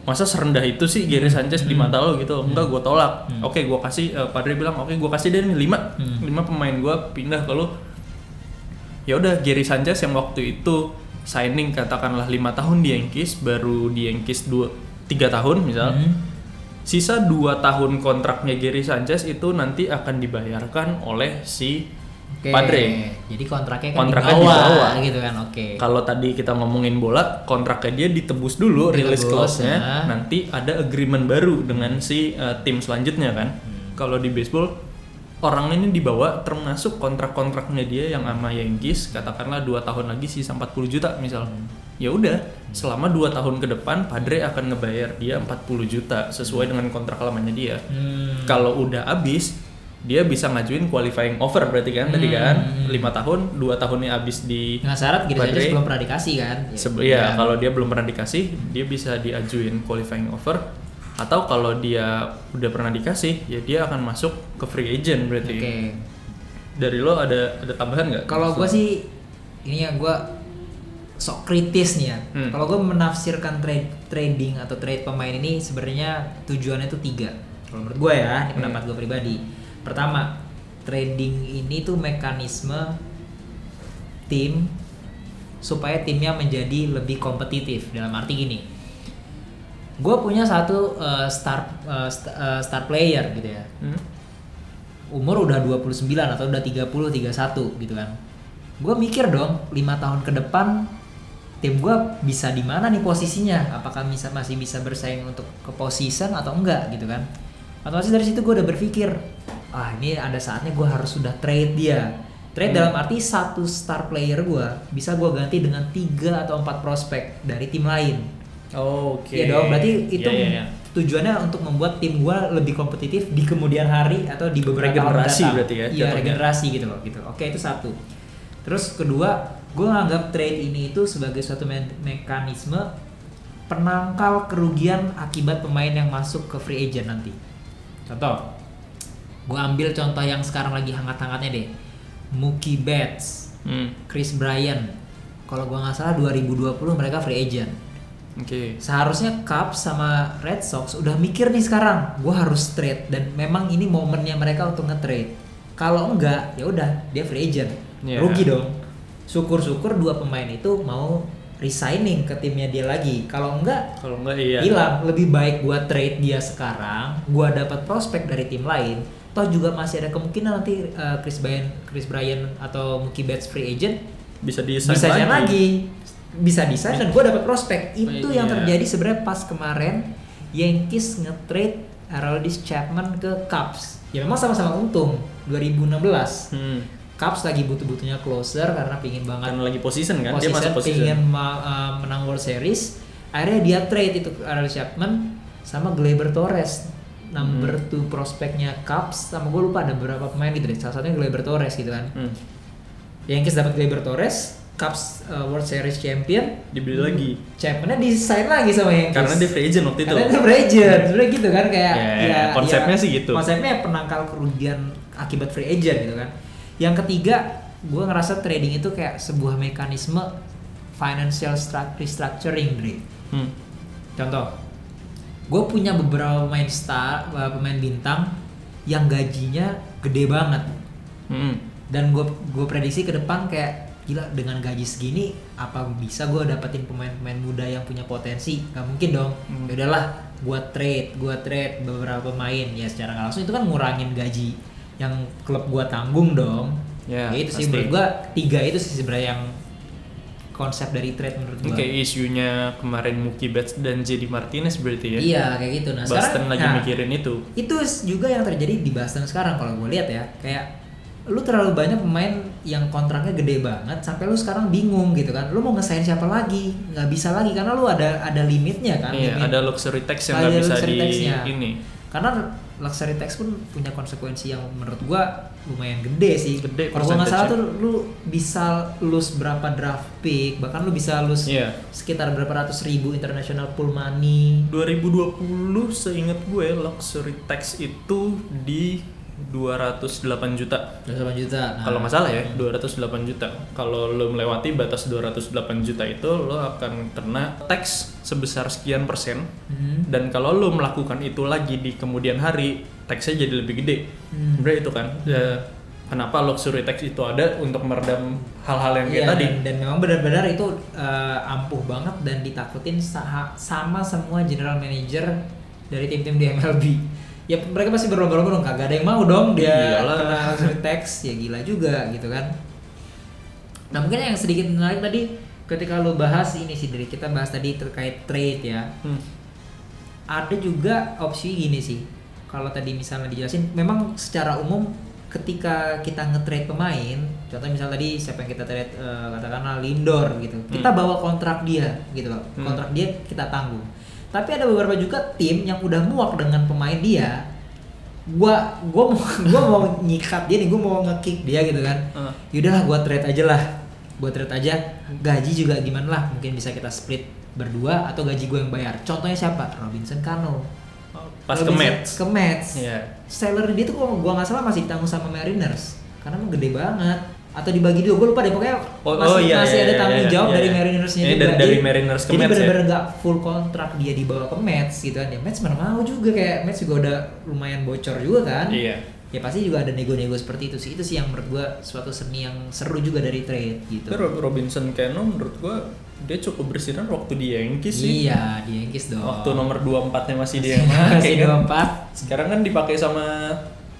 S1: masa serendah itu sih Gary Sanchez di mata lo gitu. Enggak gua tolak. Oke gua kasih eh, Padre bilang oke gua kasih deh nih lima.
S2: Hmm.
S1: lima pemain gua pindah ke lo. Ya udah Gary Sanchez yang waktu itu signing katakanlah lima tahun di Yankees baru di Yankees dua tiga tahun misal
S2: Hmm.
S1: Sisa 2 tahun kontraknya Gary Sanchez itu nanti akan dibayarkan oleh si
S2: Oke,
S1: Padre.
S2: Jadi kontraknya kan
S1: Kontraknya
S2: di bawah,
S1: di bawah.
S2: gitu kan. Oke.
S1: Kalau tadi kita ngomongin bola, kontraknya dia ditebus dulu
S2: Ditebus,
S1: release clause-nya,
S2: ya.
S1: nanti ada agreement baru dengan si uh, tim selanjutnya kan.
S2: Hmm.
S1: Kalau di baseball orang ini dibawa termasuk kontrak-kontraknya dia yang sama Yankees katakanlah dua tahun lagi sisa 40 juta misal.
S2: Hmm.
S1: Ya udah, selama dua tahun ke depan Padre akan ngebayar dia 40 juta sesuai dengan kontrak lamanya dia.
S2: Hmm.
S1: Kalau udah habis, dia bisa ngajuin qualifying offer berarti kan tadi
S2: Hmm.
S1: kan lima tahun, dua tahunnya habis di
S2: Dengan syarat gitu aja
S1: Padre.
S2: belum pernah dikasih kan.
S1: Sebe-
S2: Iya.
S1: ya, kalau dia belum pernah dikasih, dia bisa diajuin qualifying offer. Atau kalau dia udah pernah dikasih, ya dia akan masuk ke free agent berarti. Dari lo ada ada tambahan nggak?
S2: Kalau gue sih ini ya gue sok kritis nih ya.
S1: Hmm.
S2: Kalau gue menafsirkan trade trading atau trade pemain ini sebenarnya tujuannya tuh tiga. Kalau menurut gue ya, ini
S1: Hmm.
S2: pendapat gue pribadi. Pertama, trading ini tuh mekanisme tim supaya timnya menjadi lebih kompetitif dalam arti gini. Gue punya satu uh, star uh, st- uh, star player gitu ya.
S1: Hmm?
S2: umur udah 29 atau udah 30 31 gitu kan. Gue mikir dong lima tahun ke depan tim gue bisa di mana nih posisinya? Apakah bisa masih bisa bersaing untuk ke position atau enggak gitu kan? Otomatis dari situ gue udah berpikir ah ini ada saatnya gue harus sudah trade dia. Trade
S1: Hmm.
S2: dalam arti satu star player gue bisa gue ganti dengan tiga atau empat prospek dari tim lain
S1: Oh, oke.
S2: Iya dong, berarti itu
S1: Iya, iya, iya.
S2: tujuannya untuk membuat tim gua lebih kompetitif di kemudian hari atau di beberapa tahun
S1: Regenerasi
S2: mendatang.
S1: berarti ya,
S2: Iya, regenerasi gitu loh, gitu. Oke, itu satu. Terus kedua, gua nganggap trade ini itu sebagai suatu me- mekanisme penangkal kerugian akibat pemain yang masuk ke free agent nanti. Contoh, gua ambil contoh yang sekarang lagi hangat-hangatnya deh. Mookie Betts,
S1: Hmm.
S2: Chris Bryan. Kalau gua nggak salah 2020 mereka free agent
S1: Oke.
S2: seharusnya Cubs sama Red Sox udah mikir nih sekarang gue harus trade. Dan memang ini momennya mereka untuk nge-trade. Kalau enggak ya udah dia free agent.
S1: Iya.
S2: rugi dong. Syukur-syukur dua pemain itu mau resigning ke timnya dia lagi. Kalau enggak
S1: Kalau enggak iya.
S2: hilang. Lebih baik gua trade dia sekarang gua dapat prospek dari tim lain. Toh juga masih ada kemungkinan nanti uh, Chris Bryan Chris Bryan atau Mookie Betts free agent
S1: Bisa di
S2: bisa sign lagi bisa desain dan gue dapat prospek itu yang
S1: Iya.
S2: terjadi sebenarnya pas kemarin Yankees nge-trade Aroldis Chapman ke Cubs ya memang sama-sama untung 2016
S1: Hmm.
S2: Cubs lagi butuh-butuhnya closer karena pingin banget
S1: Karena lagi position kan, dia
S2: position,
S1: masuk position.
S2: pingin uh, menang World Series akhirnya dia trade itu Aroldis Chapman sama Gleyber Torres number
S1: Hmm.
S2: two prospeknya Cubs sama gue lupa ada beberapa pemain gitu deh salah satunya Gleyber Torres gitu kan
S1: Hmm.
S2: Yankees dapat Gleyber Torres, Cubs uh, World Series champion,
S1: Dibeli lagi.
S2: Chapman-nya di-sign lagi sama Yankees.
S1: Karena dia free agent waktu itu.
S2: Karena dia free agent, sebenarnya gitu kan kayak
S1: Ya, ya, konsepnya sih gitu.
S2: Konsepnya penangkal kerugian akibat free agent gitu kan. Yang ketiga, gue ngerasa trading itu kayak sebuah mekanisme financial stru- restructuring, Dre.
S1: Hmm.
S2: Contoh, gue punya beberapa pemain star, uh, pemain bintang yang gajinya gede banget
S1: Hmm.
S2: dan gue gue prediksi ke depan kayak gila dengan gaji segini apa bisa gue dapetin pemain-pemain muda yang punya potensi? Nggak mungkin dong.
S1: Hmm.
S2: ya udahlah gue trade gue trade beberapa pemain. Ya secara nggak langsung itu kan ngurangin gaji yang klub gue tanggung dong.
S1: Ya,
S2: itu sih menurut gue tiga itu sih sebenarnya yang konsep dari trade menurut gue
S1: kayak isunya kemarin Mookie Betts dan JD Martinez berarti ya.
S2: iya kayak gitu. Nah
S1: Boston
S2: sekarang
S1: lagi
S2: nah,
S1: mikirin itu.
S2: itu juga yang terjadi di Boston sekarang kalau gue lihat ya. Kayak lu terlalu banyak pemain yang kontraknya gede banget sampai lu sekarang bingung gitu kan lu mau ngesain siapa lagi nggak bisa lagi karena lu ada ada limitnya kan
S1: Iya,
S2: limit.
S1: ada luxury tax yang nggak bisa di
S2: tax-nya.
S1: ini.
S2: karena luxury tax pun punya konsekuensi yang menurut gua lumayan gede sih
S1: Gede
S2: kalau gua nggak salah tuh lu bisa lose berapa draft pick bahkan lu bisa lose
S1: Iya.
S2: sekitar berapa ratus ribu international pool money
S1: 2020 seingat gue luxury tax itu di 208 juta.
S2: 28 juta nah.
S1: Kalau nggak salah ya, 208 juta. Kalau lo melewati batas 208 juta itu lo akan kena tax sebesar sekian persen.
S2: Hmm.
S1: Dan kalau lo melakukan itu lagi di kemudian hari, taxnya jadi lebih gede.
S2: Hmm.
S1: Sebenarnya itu kan. Ya, kenapa luxury tax itu ada untuk meredam hal-hal yang kayak
S2: Iya,
S1: tadi.
S2: Dan, dan memang benar-benar itu eh, ampuh banget dan ditakutin sa- sama semua general manager dari tim-tim di MLB. Ya mereka pasti berlomba-lomba dong, kagak ada yang mau dong dia kena tax, ya gila juga gitu kan. Nah mungkin yang sedikit menarik tadi ketika lo bahas ini sih dari kita bahas tadi terkait trade ya.
S1: Hmm.
S2: Ada juga opsi gini sih. Kalau tadi misalnya dijelasin, memang secara umum ketika kita nge-trade pemain, contoh misalnya tadi siapa yang kita trade eh, katakanlah Lindor gitu. Kita
S1: Hmm.
S2: bawa kontrak dia gitu loh.
S1: Hmm.
S2: Kontrak dia kita tanggung. Tapi ada beberapa juga tim yang udah muak dengan pemain dia. Gua gua mau <laughs> gua mau nyikat dia nih, gua mau nge-kick dia gitu kan.
S1: Ah.
S2: Yaudahlah gua trade aja lah. Gua trade aja. Gaji juga gimana lah, mungkin bisa kita split berdua atau gaji gue yang bayar. Contohnya siapa? Robinson Cano.
S1: Pas ke
S2: Robinson-
S1: Mets.
S2: Ke Mets.
S1: Iya.
S2: Salary dia tuh gua nggak salah masih ditanggung sama Mariners karena emang gede banget atau dibagi dua gue lupa deh pokoknya
S1: Oh-
S2: masih,
S1: oh, iya,
S2: masih
S1: iya,
S2: ada
S1: iya,
S2: tanggung
S1: iya,
S2: jawab
S1: iya,
S2: dari
S1: iya.
S2: Marinersnya
S1: Ini
S2: juga
S1: dari- dari
S2: Jadi-
S1: Mariners ke
S2: jadi
S1: ya?
S2: bener-bener nggak full kontrak dia dibawa ke Mets gitu kan ya Mets mana mau juga kayak Mets juga udah lumayan bocor juga kan
S1: Iya.
S2: ya pasti juga ada nego-nego seperti itu sih itu sih yang menurut gua suatu seni yang seru juga dari trade gitu
S1: Tapi Rob- Robinson Cano menurut gua dia cukup bersinar waktu di Yankees sih.
S2: iya di Yankees dong
S1: Waktu nomor 24 nya masih dia yang <laughs>
S2: masih
S1: pakai kan.
S2: dua empat
S1: Sekarang kan dipakai sama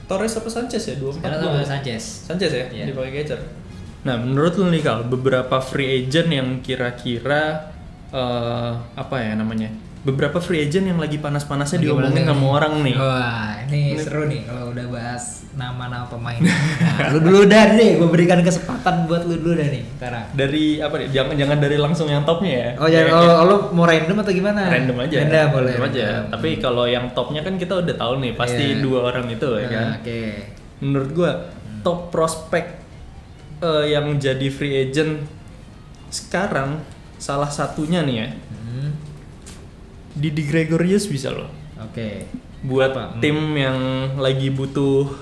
S1: Torres apa Sanchez ya? 24
S2: sekarang sama Sanchez
S1: Sanchez ya?
S2: Iya.
S1: Dipakai catcher. Nah, menurut lu nih Kal, beberapa free agent yang kira-kira eh, apa ya namanya? Beberapa free agent yang lagi panas-panasnya diomongin sama orang nih.
S2: Wah, ini seru nih kalau udah bahas nama-nama pemain. <laughs> Nah, lu dulu dah deh, gue berikan kesempatan buat lu dulu dah nih sekarang.
S1: Dari apa nih? Jangan jangan dari langsung yang topnya ya.
S2: Oh, jangan
S1: Kayak-
S2: oh, oh, lu mau random atau gimana?
S1: random aja.
S2: Random boleh.
S1: Random aja.
S2: random.
S1: Tapi kalau yang topnya kan kita udah tahu nih, pasti
S2: Iya.
S1: dua orang itu ya
S2: Nah,
S1: kan.
S2: Oke.
S1: Menurut gua top prospek eh, yang jadi free agent sekarang salah satunya nih ya
S2: Hmm,
S1: Didi Gregorius bisa loh
S2: Oke.
S1: buat
S2: Apa? Hmm.
S1: tim yang lagi butuh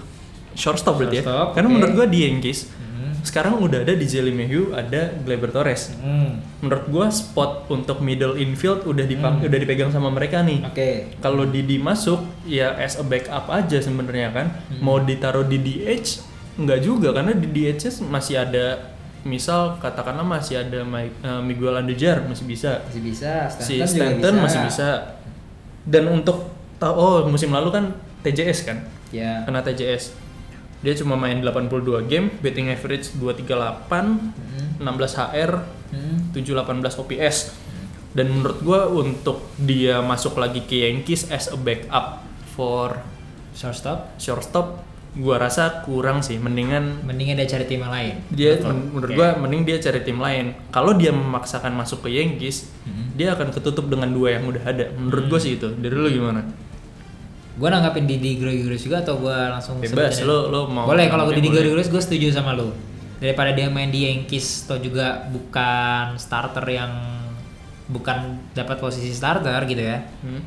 S1: shortstop berarti ya
S2: Shortstop,
S1: karena
S2: oke.
S1: menurut gua di Yankees
S2: Hmm.
S1: sekarang udah ada di Mayhew ada Gleyber Torres
S2: Hmm.
S1: menurut gua spot untuk middle infield udah dipang-
S2: Hmm.
S1: udah dipegang sama mereka nih
S2: Oke.
S1: kalau Didi masuk ya as a backup aja sebenarnya kan
S2: Hmm.
S1: mau ditaruh di DH nggak juga karena di DH masih ada misal katakanlah masih ada Mi- eh, Miguel Andujar masih bisa
S2: Masih bisa.
S1: si
S2: Stanton juga
S1: Stanton masih bisa dan untuk oh musim lalu kan TJS kan
S2: Ya.
S1: kena TJS dia cuma main 82 game betting average 238
S2: Hmm.
S1: 16 HR
S2: Hmm.
S1: 718 OPS dan menurut gua untuk dia masuk lagi ke Yankees as a backup for
S2: Shortstop.
S1: shortstop gua rasa kurang sih mendingan
S2: Mendingan dia cari tim yang lain.
S1: dia
S2: Betul.
S1: men- menurut
S2: Oke.
S1: gua mending dia cari tim lain kalau dia memaksakan masuk ke Yankees
S2: Mhm.
S1: dia akan ketutup dengan dua yang udah ada menurut gua sih itu dari lu gimana
S2: Gue nanggapin Didi Gregorius juga atau gue langsung
S1: bebas lo lo mau
S2: Boleh kalau. Didi Gregorius gue setuju sama lu. Daripada dia main di Yankees atau juga bukan starter yang bukan dapat posisi starter gitu ya.
S1: Hmm.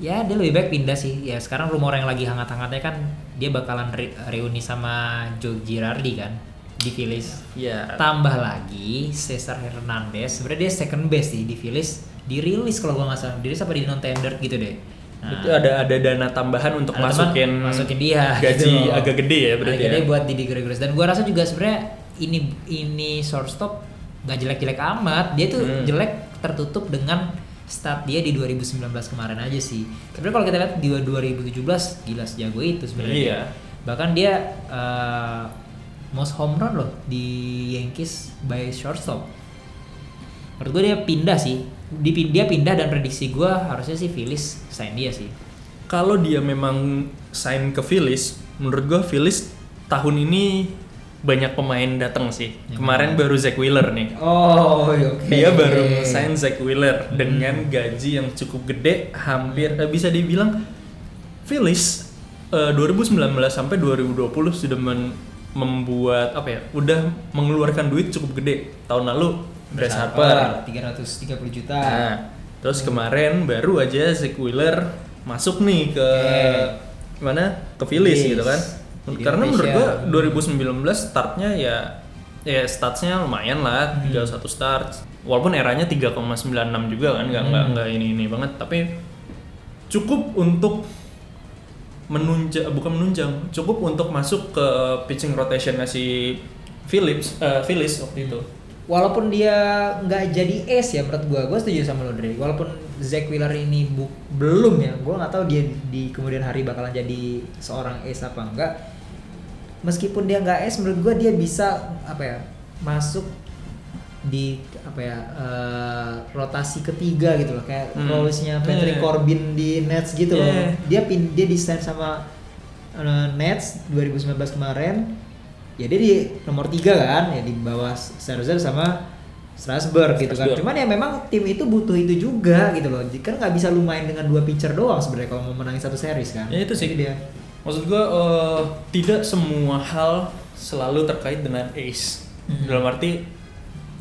S2: Ya dia lebih baik pindah sih. Ya sekarang rumor yang lagi hangat-hangatnya kan dia bakalan re- reuni sama Joe Girardi kan di Phillies.
S1: ya
S2: Tambah lagi Cesar Hernandez, sebenarnya dia second base sih di Phillies. Dirilis kalau gua nggak salah, dirilis apa di non tender gitu deh. Nah,
S1: itu ada ada dana tambahan untuk
S2: ada teman
S1: masukin
S2: masukin dia
S1: gaji
S2: gitu loh.
S1: agak gede ya berarti
S2: Agak gede
S1: ya?
S2: buat Didi Gregorius dan gua rasa juga sebenarnya ini ini shortstop gak jelek-jelek amat dia tuh
S1: Hmm.
S2: jelek tertutup dengan start dia di 2019 kemarin aja sih. Sebenarnya kalau kita lihat di 2017 gila sejago itu sebenarnya.
S1: Iya.
S2: bahkan dia eh, most home run loh di Yankees by shortstop. Menurut gue dia pindah sih. Di, dia pindah dan prediksi gua harusnya sih Phillies sign dia sih.
S1: Kalau dia memang sign ke Phillies, menurut gua Phillies tahun ini banyak pemain datang sih.
S2: Yang
S1: Kemarin baru Zach Wheeler nih.
S2: Oh, oke.
S1: Dia baru sign Zach Wheeler dengan gaji yang cukup gede, hampir eh, bisa dibilang Phillies eh, 2019 sampai 2020 sudah men- membuat apa ya? Udah mengeluarkan duit cukup gede. Tahun lalu Bryce Harper.
S2: 330 juta.
S1: Nah, terus kemarin baru aja Zach Wheeler masuk nih ke
S2: Oke.
S1: mana? Ke Phillies
S2: Phillies.
S1: gitu kan.
S2: Jadi
S1: Karena menurut gua
S2: Indonesia.
S1: 2019 startnya ya ya statsnya lumayan lah,
S2: Hmm.
S1: 31 start. Walaupun eranya 3,96 juga kan, nggak nggak
S2: Hmm.
S1: nggak ini ini banget, tapi cukup untuk menunjang bukan menunjang, cukup untuk masuk ke pitching rotationnya si Phillips eh, Phillies waktu itu.
S2: Walaupun dia nggak jadi ace ya menurut gua, gua setuju sama lo Dre. Walaupun Zach Wheeler ini bu- belum ya, gua nggak tahu dia di kemudian hari bakalan jadi seorang ace apa enggak. Meskipun dia nggak ace, menurut gua dia bisa apa ya masuk di apa ya eh, rotasi ketiga gitu loh kayak
S1: Hmm.
S2: role-nya Patrick
S1: Yeah.
S2: Corbin di Nets gitu loh.
S1: Yeah.
S2: Dia pin dia desain sama eh, Nets 2019 kemarin ya dia di nomor tiga kan ya di bawah Scherzer sama Strasburg gitu kan cuman ya memang tim itu butuh itu juga gitu loh kan nggak bisa lu main dengan dua pitcher doang sebenarnya kalau mau menangin satu series kan
S1: Ya, itu sih.
S2: Jadi dia
S1: Maksud gua eh, tidak semua hal selalu terkait dengan ace.
S2: Mhm.
S1: Dalam arti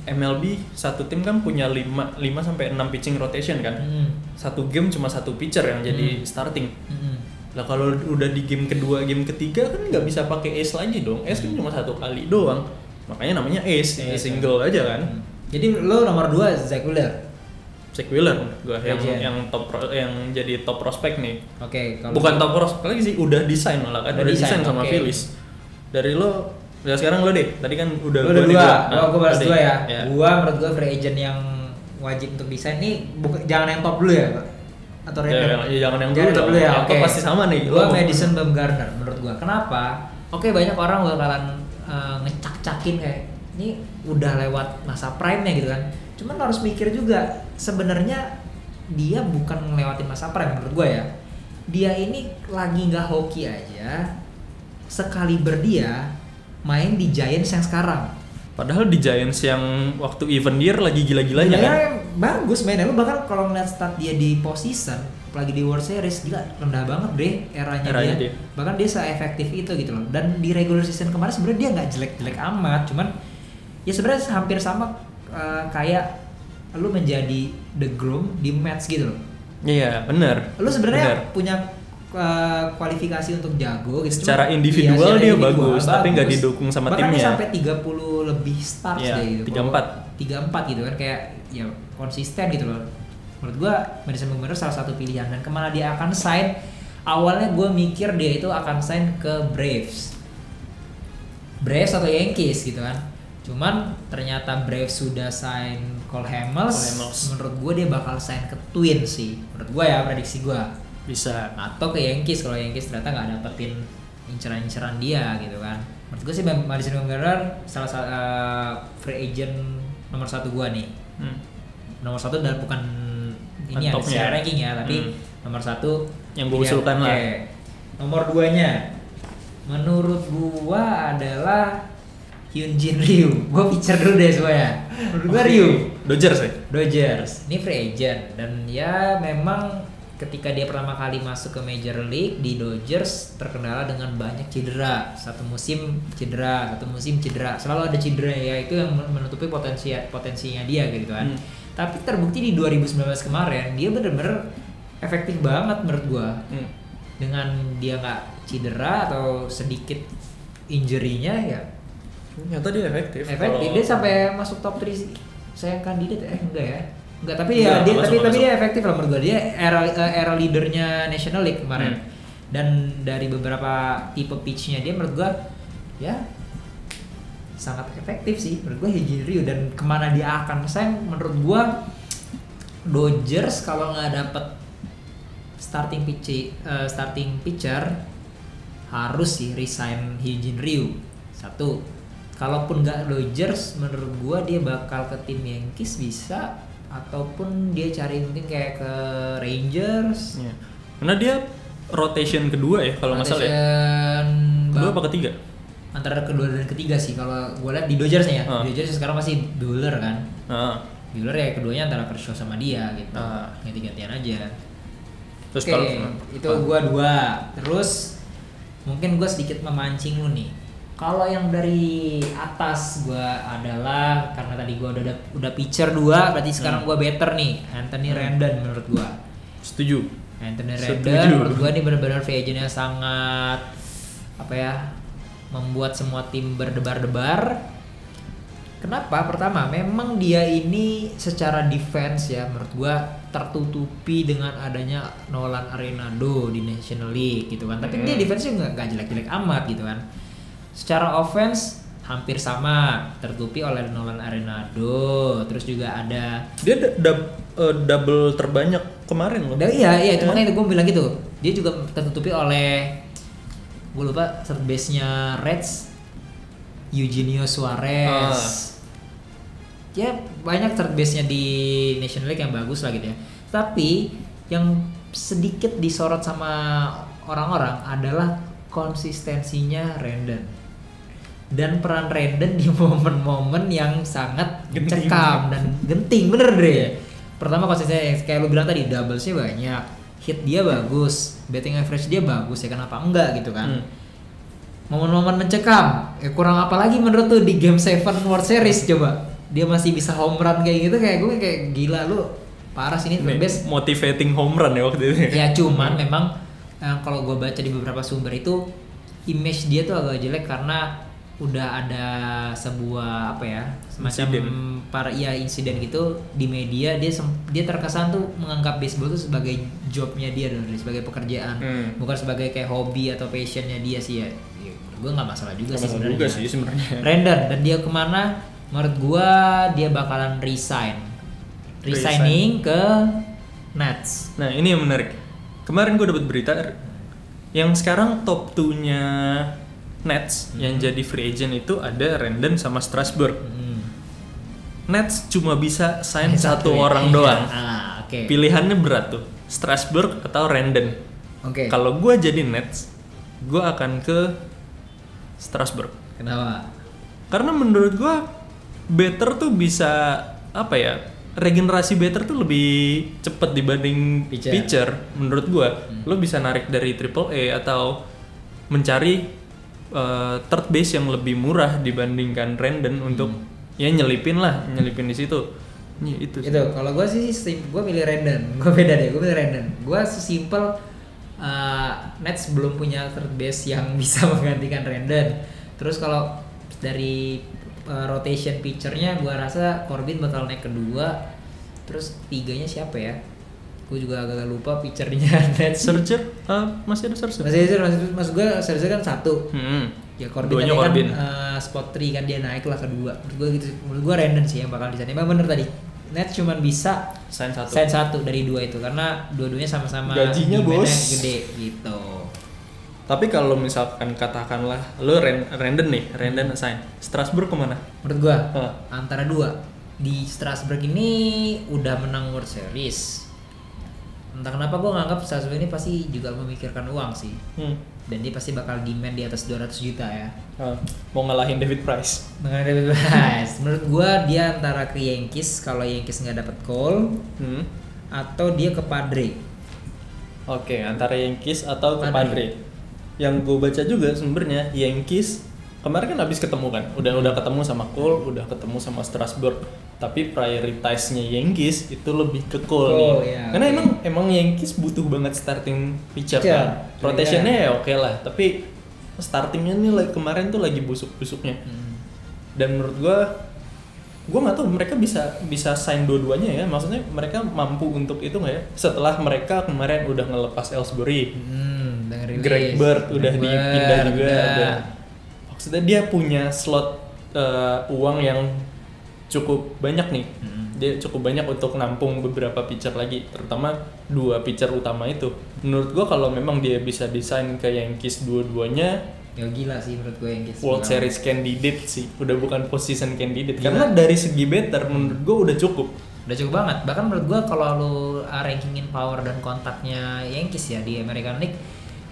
S1: MLB satu tim kan punya 5 5 sampai 6 pitching rotation kan.
S2: Hmm.
S1: Satu game cuma satu pitcher yang jadi
S2: Hmm.
S1: starting.
S2: Mm-mm.
S1: Lah kalau udah di game kedua, game ketiga kan nggak bisa pakai ace lagi dong. Ace kan cuma satu kali doang. Makanya namanya ace, single aja kan.
S2: Hmm. jadi lo nomor dua Zach Wheeler
S1: Zach Wheeler gua yang
S2: Legend.
S1: yang top pro- yang jadi top prospect nih.
S2: oke kalau
S1: Bukan top prospect lagi sih, udah desain malah kan,
S2: Udah
S1: udah,
S2: desain,
S1: sama. Phillies. Dari lo, ya sekarang lo deh. Tadi kan udah
S2: Lu udah dua,
S1: gua.
S2: gua, gua balas
S1: lo deh.
S2: dua ya.
S1: Ya.
S2: Gua menurut gua free agent yang wajib untuk desain nih bukan jangan yang top dulu ya, Pak. Atau random?
S1: ya, ya, jangan yang
S2: Jangan
S1: dulu
S2: top dulu ya. Oke.
S1: top pasti sama nih.
S2: Gua
S1: Lo
S2: Madison Bumgarner menurut gua. Kenapa? Oke, banyak orang bakalan eh, ngecak-cakin kayak ini udah lewat masa prime nya gitu kan cuman harus mikir juga sebenarnya dia bukan ngelewatin masa prime menurut gue ya dia ini lagi nggak hoki aja sekali berdia main di Giants yang sekarang
S1: Padahal di Giants yang waktu event year lagi gila-gilanya
S2: Gila,
S1: kan.
S2: bagus mainnya lu bahkan kalau ngeliat stat dia di postseason apalagi di World Series gila rendah banget deh eranya,
S1: Eranya
S2: dia.
S1: dia.
S2: bahkan dia se-efektif itu gitu loh dan di regular season kemarin sebenarnya dia nggak jelek-jelek amat cuman ya sebenarnya hampir sama eh, kayak lu menjadi the groom di Mets gitu loh
S1: Iya, benar.
S2: lu sebenarnya
S1: Benar.
S2: punya uh, kualifikasi untuk jago gitu.
S1: Secara
S2: Cuman-
S1: individual
S2: iya,
S1: dia
S2: secara
S1: bagus, tapi nggak didukung sama
S2: Bahkan
S1: timnya.
S2: sampai 30 lebih starts
S1: Iya,
S2: deh gitu.
S1: 34.
S2: 34 gitu kan kayak ya konsisten gitu loh. Menurut gua Madison Bumgarner salah satu pilihan dan ke mana dia akan sign? Awalnya gua mikir dia itu akan sign ke Braves. Braves atau Yankees gitu kan. Cuman ternyata Braves sudah sign Cole Hamels.
S1: Cole Hamels.
S2: Menurut gue dia bakal sign ke Twins sih. Menurut gue ya prediksi gue.
S1: Bisa.
S2: Atau ke Yankees kalau Yankees ternyata nggak dapetin inceran-inceran dia gitu kan. Menurut gue sih Madison Bumgarner salah satu free agent nomor satu gue nih.
S1: Hmm.
S2: Nomor satu dan bukan ini ya secara ranking ya, tapi
S1: Hmm.
S2: nomor satu
S1: Yang
S2: pilihan.
S1: usulkan lah.
S2: Oke. Nomor duanya menurut gua adalah Hyunjin Ryu. Gua picture dulu deh semuanya. Menurut gua
S1: Oke.
S2: Ryu.
S1: Dodgers ya?
S2: Dodgers. Ini free agent dan ya memang ketika dia pertama kali masuk ke Major League di Dodgers terkendala dengan banyak cedera. Satu musim cedera, satu musim cedera. Selalu ada cedera ya itu yang menutupi potensi potensinya dia gitu kan.
S1: Hmm.
S2: Tapi terbukti di 2019 kemarin dia bener-bener efektif banget menurut gua
S1: Hmm.
S2: dengan dia nggak cedera atau sedikit injury-nya ya
S1: Ternyata dia efektif.
S2: efektif.
S1: Kalau-
S2: dia sampai masuk top 3 saya kandidat eh enggak ya? Enggak tapi
S1: Enggak,
S2: ya dia
S1: enggak
S2: tapi
S1: masuk,
S2: tapi dia efektif lah menurut gua. Dia era eh, era leadernya National League kemarin.
S1: Hmm.
S2: dan dari beberapa tipe pitch-nya dia menurut gua ya sangat efektif sih. Menurut gua Hiji Ryu. Dan ke mana dia akan saya menurut gua Dodgers kalau nggak dapet starting pitch eh, starting pitcher harus sih resign Hyunjin Ryu. Satu kalaupun nggak Dodgers menurut gua dia bakal ke tim Yankees bisa ataupun dia cari mungkin kayak ke Rangers
S1: Iya. Karena dia rotation kedua ya kalau nggak salah ya. Kedua apa ketiga?
S2: antara kedua dan ketiga sih kalau gue lihat di Dodgers ya
S1: Ah.
S2: di Dodgers sekarang masih Bueller kan
S1: Nah,
S2: Bueller ya keduanya antara Kershaw sama dia gitu
S1: Ah.
S2: ganti-gantian aja
S1: terus
S2: Oke,
S1: kalau
S2: itu
S1: Ah.
S2: gua dua. Terus mungkin gua sedikit memancing lu nih. Kalau yang dari atas gua adalah karena tadi gua udah udah pitcher dua, berarti sekarang gua better nih. Anthony
S1: Hmm.
S2: Rendon menurut gua.
S1: setuju.
S2: Anthony
S1: Setuju.
S2: Rendon menurut gua nih benar-benar free agent-nya sangat apa ya? membuat semua tim berdebar-debar. Kenapa? Pertama, memang dia ini secara defense ya menurut gua tertutupi dengan adanya Nolan Arenado di National League gitu kan. Tapi
S1: Hmm.
S2: dia defense-nya nggak jelek-jelek amat gitu kan. Secara offense hampir sama tertutupi oleh Nolan Arenado. Terus juga ada
S1: Dia eh, double terbanyak kemarin loh.
S2: Da- iya, iya itu
S1: Ya.
S2: makanya gue bilang gitu. Dia juga tertutupi oleh gue lupa third base-nya Reds Eugenio Suarez.
S1: Ah.
S2: Ya banyak third base-nya di National League yang bagus lah gitu ya. Tapi yang sedikit disorot sama orang-orang adalah konsistensinya Rendon dan peran Rendon di <laughs> momen-momen yang sangat
S1: Genting.
S2: mencekam dan genting bener deh pertama konsistensi kayak lu bilang tadi doublesnya banyak hit dia bagus betting average dia bagus ya kenapa enggak gitu kan
S1: Hmm.
S2: momen-momen mencekam eh kurang apa lagi menurut tuh di game 7 World Series coba dia masih bisa home run kayak gitu kayak gue kayak gila lu parah sih ini
S1: Nih,
S2: third base
S1: motivating home run ya waktu itu.
S2: ya cuman memang eh, kalau gue baca di beberapa sumber itu image dia tuh agak jelek karena udah ada sebuah apa ya semacam
S1: Insiden.
S2: para iya insiden gitu di media dia dia terkesan tuh menganggap baseball tuh sebagai jobnya dia dan sebagai pekerjaan
S1: Hmm.
S2: bukan sebagai kayak hobi atau passionnya dia sih ya, gue nggak masalah juga
S1: Nggak
S2: sih sebenarnya
S1: juga sih sebenarnya.
S2: Rendon dan dia ke mana menurut gua dia bakalan resign resigning ke Nets
S1: Nah ini yang menarik. Kemarin gue dapat berita yang sekarang top 2-nya Nets yang jadi free agent itu ada Randon sama Strasburg.
S2: Hmm.
S1: Nets cuma bisa sign satu
S2: ya.
S1: orang
S2: Iya.
S1: doang.
S2: Ah, oke.
S1: Pilihannya berat tuh, Strasburg atau Randon.
S2: Oke.
S1: Kalau gue jadi Nets, gue akan ke Strasburg.
S2: Kenapa?
S1: Karena menurut gue better tuh bisa apa ya? Regenerasi better tuh lebih cepet dibanding
S2: Pitcher.
S1: pitcher. Menurut gue, lo bisa narik dari triple A atau mencari uh, third base yang lebih murah dibandingkan Randon untuk ya nyelipin lah, nyelipin di situ. Iya, itu. sih.
S2: Itu kalau gue sih gue pilih Randon. <laughs> Gue beda deh, gue pilih Randon. Gue sesimpel uh, Nets belum punya third base yang <laughs> bisa menggantikan Randon. Terus kalau dari uh, rotation pitchernya gue rasa Corbin bakal naik kedua. Terus tiganya siapa ya? Gue juga agak lupa pitchernya Nets. <laughs>
S1: Searcher, uh, masih ada searcher.
S2: Masih Scherzer, maksud, maksud gue Scherzer kan satu.
S1: Hmm.
S2: Ya Corbin
S1: Duanya
S2: tadi
S1: Corbin.
S2: kan uh, spot 3 kan dia naik lah kedua. Menurut gue gitu. Menurut gue Randon sih yang bakal di sana. Emang bener tadi. Nets cuman bisa
S1: Sign satu.
S2: Sign satu dari dua itu karena dua-duanya sama-sama
S1: Gajinya, bos.
S2: gede gitu.
S1: Tapi kalau misalkan katakanlah lo Ren- Randon nih, Randon assign. Strasburg ke mana?
S2: Menurut gua
S1: Hah.
S2: antara dua di Strasbourg ini udah menang World Series. Entah kenapa gua nganggap Strasbourg ini pasti juga memikirkan uang sih.
S1: Hmm.
S2: Dan dia pasti bakal demand di atas 200 juta ya.
S1: Ah, mau ngalahin David Price.
S2: Dengan David Price. Menurut gua dia antara ke Yankees kalau Yankees nggak dapet Cole
S1: Hmm.
S2: atau dia ke Padre.
S1: Oke, antara Yankees atau ke
S2: Padre.
S1: Padre. Yang gue baca juga sebenarnya Yankees kemarin kan habis ketemu kan, udah udah ketemu sama Cole, udah ketemu sama Strasburg. Tapi prioritasnya Yankees itu lebih ke Cole,
S2: Cole,
S1: nih.
S2: ya,
S1: Karena
S2: oke.
S1: emang emang Yankees butuh banget starting pitcher
S2: Pitcher,
S1: kan. Rotationnya ya oke lah, tapi startingnya nih like, kemarin tuh lagi busuk-busuknya.
S2: Hmm.
S1: Dan menurut gua gua nggak tahu mereka bisa bisa sign dua-duanya ya. Maksudnya mereka mampu untuk itu nggak ya? Setelah mereka kemarin udah ngelepas Ellsbury,
S2: Hmm.
S1: Greg Bird udah
S2: Greg
S1: dipindah
S2: Bird,
S1: juga dan maksudnya dia punya slot eh, uang yang cukup banyak nih
S2: Hmm.
S1: dia cukup banyak untuk nampung beberapa pitcher lagi terutama dua pitcher utama itu menurut gua kalau memang dia bisa desain ke Yankees dua-duanya
S2: Ya gila sih menurut gue Yankees.
S1: World Series candidate sih udah bukan position candidate
S2: Gila.
S1: karena dari segi better menurut gua udah cukup
S2: Udah cukup banget. Bahkan menurut gua kalau lu uh, rankingin power dan kontaknya Yankees ya di American League,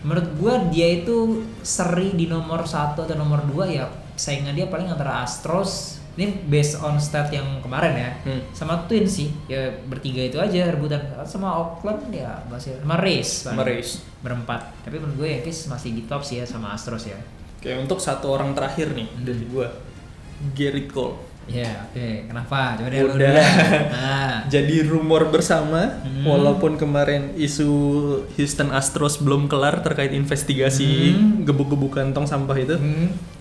S2: menurut gua dia itu seri di nomor satu atau nomor dua ya saingan dia paling antara Astros ini based on stat yang kemarin ya
S1: Hmm.
S2: sama Twins sih ya bertiga itu aja rebutan sama Oakland ya masih sama Rays.
S1: Sama Rays.
S2: berempat tapi menurut gue Yankees masih di top sih ya sama Astros ya
S1: Oke untuk satu orang terakhir nih
S2: Hmm.
S1: dari gua Garrett Cole
S2: ya oke kenapa coba deh
S1: Udah.
S2: nah <laughs>
S1: jadi rumor bersama
S2: Hmm.
S1: walaupun kemarin isu Houston Astros belum kelar terkait investigasi
S2: Hmm.
S1: gebuk-gebukan tong sampah itu
S2: hmm.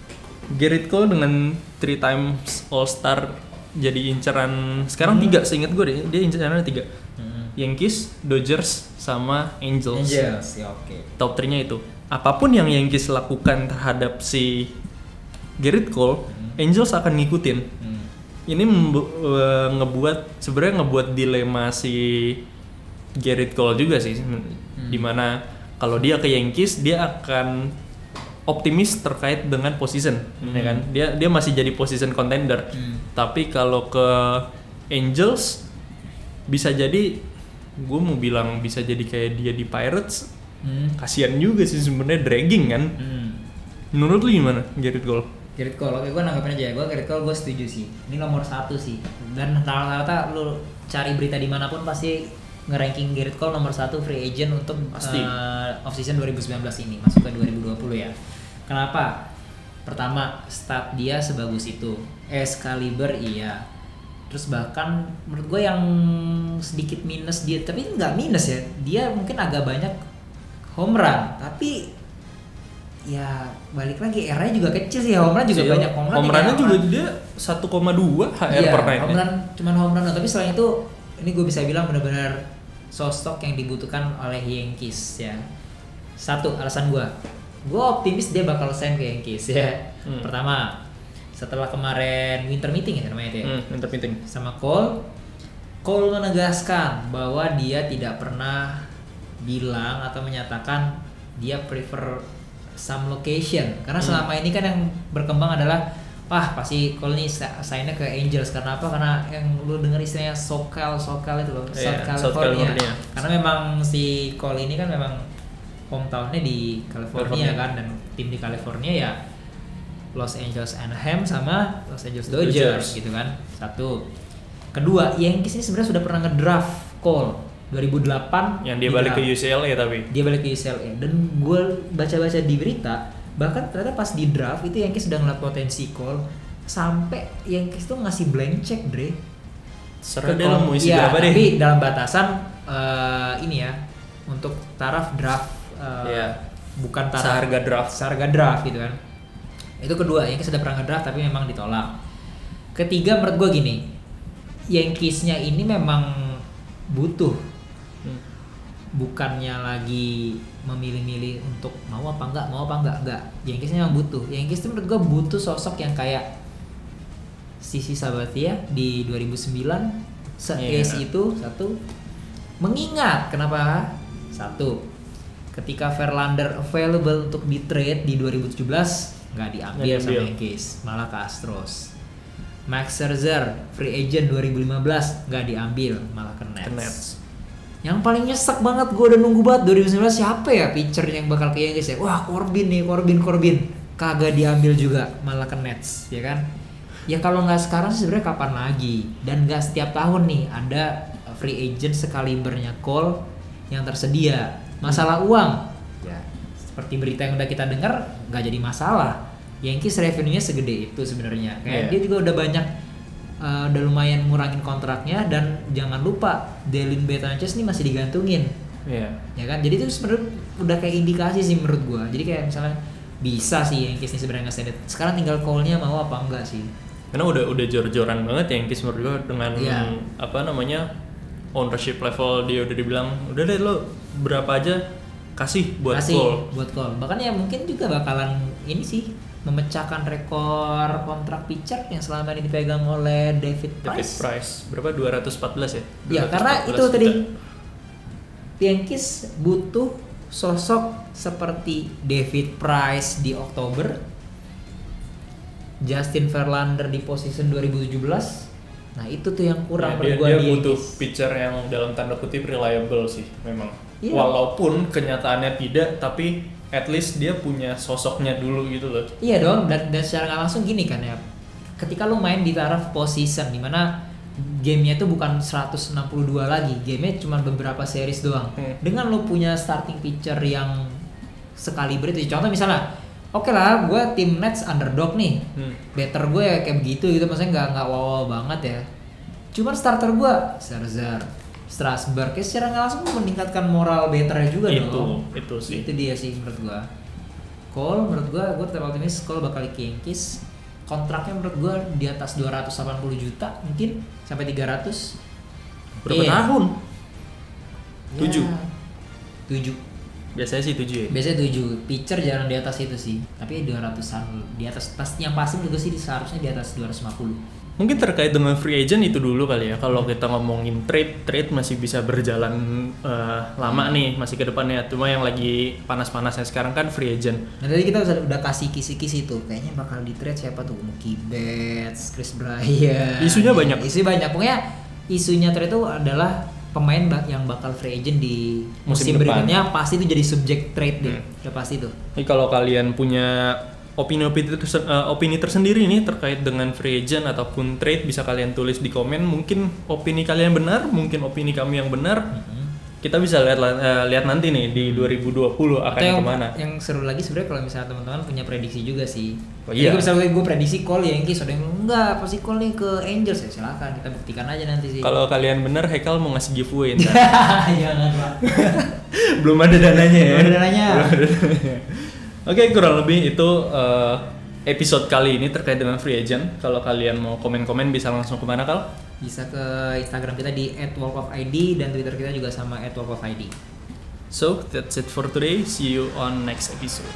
S1: Garrett Cole dengan three times All Star jadi inceran sekarang tiga seingat gue deh dia incerannya tiga.
S2: Hmm.
S1: Yankees Dodgers sama Angels,
S2: Angels ya oke.
S1: Top 3 nya itu. Apa pun yang Yankees lakukan terhadap si Garrett Cole Angels akan ngikutin.
S2: Hmm.
S1: ini eh, ngebuat sebenarnya ngebuat dilema si Garrett Cole juga sih di mana kalau dia ke Yankees dia akan optimis terkait dengan position ya kan? Dia dia masih jadi position contender.
S2: Hmm.
S1: tapi kalau ke Angels bisa jadi gue mau bilang bisa jadi kayak dia di Pirates.
S2: Hmm.
S1: kasihan juga sih sebenarnya dragging kan?
S2: Hmm.
S1: menurut lu gimana Garrett Cole?
S2: Garrett Cole, oke gue nanggapin aja ya, gue Garrett Cole gue setuju sih. Ini nomor satu sih. Dan rata-rata lu cari berita di mana pun pasti nge-ranking Garrett Cole nomor satu free agent untuk
S1: Pasti.
S2: eh, off-season 2019 ini Masuk ke 2020 ya. Kenapa? Pertama, stat dia sebagus itu. Excalibur iya. Terus bahkan menurut gue yang sedikit minus dia Tapi nggak minus ya Dia mungkin agak banyak home run. Tapi ya balik lagi eranya juga kecil sih home run juga
S1: Iya,
S2: banyak home run
S1: home
S2: ya,
S1: run-nya juga dia 1,2 HR
S2: iya,
S1: per night
S2: home run cuman home run tapi selain itu ini gue bisa bilang benar-benar sosok yang dibutuhkan oleh Yankees ya satu alasan gue gue optimis dia bakal sign ke Yankees ya
S1: Hmm.
S2: pertama setelah kemarin winter meeting ya namanya itu ya
S1: Hmm, intermitting.
S2: sama Cole Cole menegaskan bahwa dia tidak pernah bilang atau menyatakan dia prefer some location karena
S1: Hmm.
S2: selama ini kan yang berkembang adalah wah pasti nih sa- sign-nya ke Angels karena apa karena yang lu denger istilahnya SoCal SoCal itu loh
S1: Iya,
S2: South
S1: South
S2: California.
S1: California.
S2: karena memang si Cole ini kan memang hometownnya di California,
S1: California.
S2: kan dan tim di California ya Los Angeles Anaheim sama Los Angeles
S1: Dodgers.
S2: Dodgers gitu kan satu kedua Yankees ini sebenarnya sudah pernah ngedraft Cole 2008
S1: Yang dia
S2: di
S1: balik ke
S2: draft.
S1: UCLA tapi.
S2: dia balik ke UCLA dan gue baca-baca di berita bahkan ternyata pas di draft itu Yankees sudah ngeliat potensi Cole sampai Yankees tuh ngasih blank check Dre Ke
S1: lah
S2: Cole.
S1: mau isi
S2: Iya,
S1: berapa deh.
S2: tapi dalam batasan eh, ini ya untuk taraf draft eh,
S1: Iya.
S2: bukan taraf
S1: Seharga draft.
S2: seharga draft gitu kan itu kedua Yankees sudah pernah ngedraft tapi memang ditolak ketiga menurut gue gini Yankeesnya ini memang butuh
S1: Hmm.
S2: bukannya lagi memilih-milih untuk mau apa enggak mau apa enggak enggak Yankees memang butuh Yankees itu menurut gue butuh sosok yang kayak Sisi Sabathia di 2009 se
S1: Iya.
S2: ace itu satu mengingat kenapa satu ketika Verlander available untuk di trade di 2017 nggak diambil
S1: Nggak
S2: sama
S1: diambil.
S2: Yankees malah ke Astros Max Scherzer free agent 2015 nggak diambil malah ke Nets.
S1: Ke Nets.
S2: Yang paling nyesek banget gue udah nunggu banget 2019 siapa ya pitcher yang bakal ke Yankees ya? Wah Corbin nih Corbin Corbin kagak diambil juga malah ke Nets ya kan? Ya kalau nggak sekarang sih sebenarnya kapan lagi? Dan nggak setiap tahun nih ada free agent sekalibernya Cole yang tersedia. Masalah uang ya seperti berita yang udah kita dengar nggak jadi masalah. Yankees revenue-nya segede itu sebenarnya. Kayak
S1: Iya.
S2: dia juga udah banyak uh, udah lumayan ngurangin kontraknya dan jangan lupa Delin Betances nih masih digantungin
S1: Iya.
S2: ya kan jadi itu sebenarnya udah kayak indikasi sih menurut gua jadi kayak misalnya bisa sih Yankees nih sebenarnya nge sekarang tinggal call-nya mau apa enggak sih
S1: Karena udah udah jor-joran banget ya Yankees menurut gue dengan
S2: Iya.
S1: apa namanya ownership level dia udah dibilang udah deh lo berapa aja kasih buat
S2: Kasih
S1: Cole.
S2: buat call bahkan ya mungkin juga bakalan ini sih memecahkan rekor kontrak pitcher yang selama ini dipegang oleh David
S1: David
S2: Price,
S1: Price berapa 214 ya?
S2: ya karena
S1: 214
S2: itu tadi
S1: juta.
S2: Yankees butuh sosok seperti David Price di Oktober, Justin Verlander di position 2017. Nah itu tuh yang kurang
S1: Nah, dia, dia
S2: di
S1: butuh
S2: Yankees.
S1: pitcher yang dalam tanda kutip reliable sih memang.
S2: Iya.
S1: Walaupun kenyataannya tidak, tapi at least dia punya sosoknya dulu gitu loh.
S2: Iya dong, dan, dan secara nggak langsung gini kan ya. Ketika lu main di taraf position di mana gamenya itu bukan 162 lagi, gamenya cuma beberapa series doang.
S1: Hmm.
S2: Dengan lu punya starting pitcher yang sekali itu, contoh misalnya, oke lah, gue tim Nets underdog nih,
S1: Hmm.
S2: better gue ya kayak begitu gitu, maksudnya nggak nggak wow, wow banget ya. Cuman starter gue, Scherzer, Strasburg, ya secara nggak langsung meningkatkan moral betternya juga
S1: itu
S2: dong
S1: itu sih.
S2: itu dia sih menurut gua Cole menurut gua gua tetap optimis Cole bakal ke Yankees kontraknya menurut gua di atas 280 juta mungkin sampai 300
S1: Berapa
S2: Iya.
S1: tahun?
S2: Ya,
S1: Tujuh.
S2: tujuh
S1: Biasanya sih 7 ya.
S2: biasanya tujuh pitcher jarang di atas itu sih tapi 200an di atas pas yang pasti juga sih seharusnya di atas 250
S1: Mungkin terkait dengan free agent itu dulu kali ya. Kalau kita ngomongin trade, trade masih bisa berjalan eh, lama nih, masih ke depannya. Cuma yang lagi panas-panasnya sekarang kan free agent.
S2: Nah tadi kita udah, udah kasih kisi-kisi tuh, kayaknya bakal di trade siapa tuh? Mookie Betts, Chris Bryant.
S1: Isunya banyak.
S2: Isu banyak. Pokoknya isunya trade itu adalah pemain yang bakal free agent di musim,
S1: Musim depan.
S2: berikutnya pasti itu jadi subjek trade deh.
S1: Hmm.
S2: Udah pasti tuh.
S1: Jadi kalau kalian punya opini-opini terse- eh, opini tersendiri nih terkait dengan free agent ataupun trade bisa kalian tulis di komen. Mungkin opini kalian benar, mungkin opini kami yang benar. Kita bisa lihat eh, lihat nanti nih di 2020 akan
S2: Atau yang,
S1: ke mana.
S2: yang seru lagi sebenarnya kalau misalnya teman-teman punya prediksi juga sih.
S1: Oh, iya.
S2: Jadi misalnya gue prediksi call Yankees ada yang enggak pasti call nih ke Angels ya silakan kita buktikan aja nanti sih.
S1: Kalau kalian benar, Hekal mau ngasih giveaway ntar. <laughs>
S2: jangan lah. <laughs>
S1: Belum ada dananya ya.
S2: Belum ada dananya.
S1: Oke, kurang lebih itu eh, episode kali ini terkait dengan free agent. Kalau kalian mau komen-komen bisa langsung ke mana kal?
S2: Bisa ke Instagram kita di @walkofid dan Twitter kita juga sama @walkofid.
S1: So that's it for today. See you on next episode.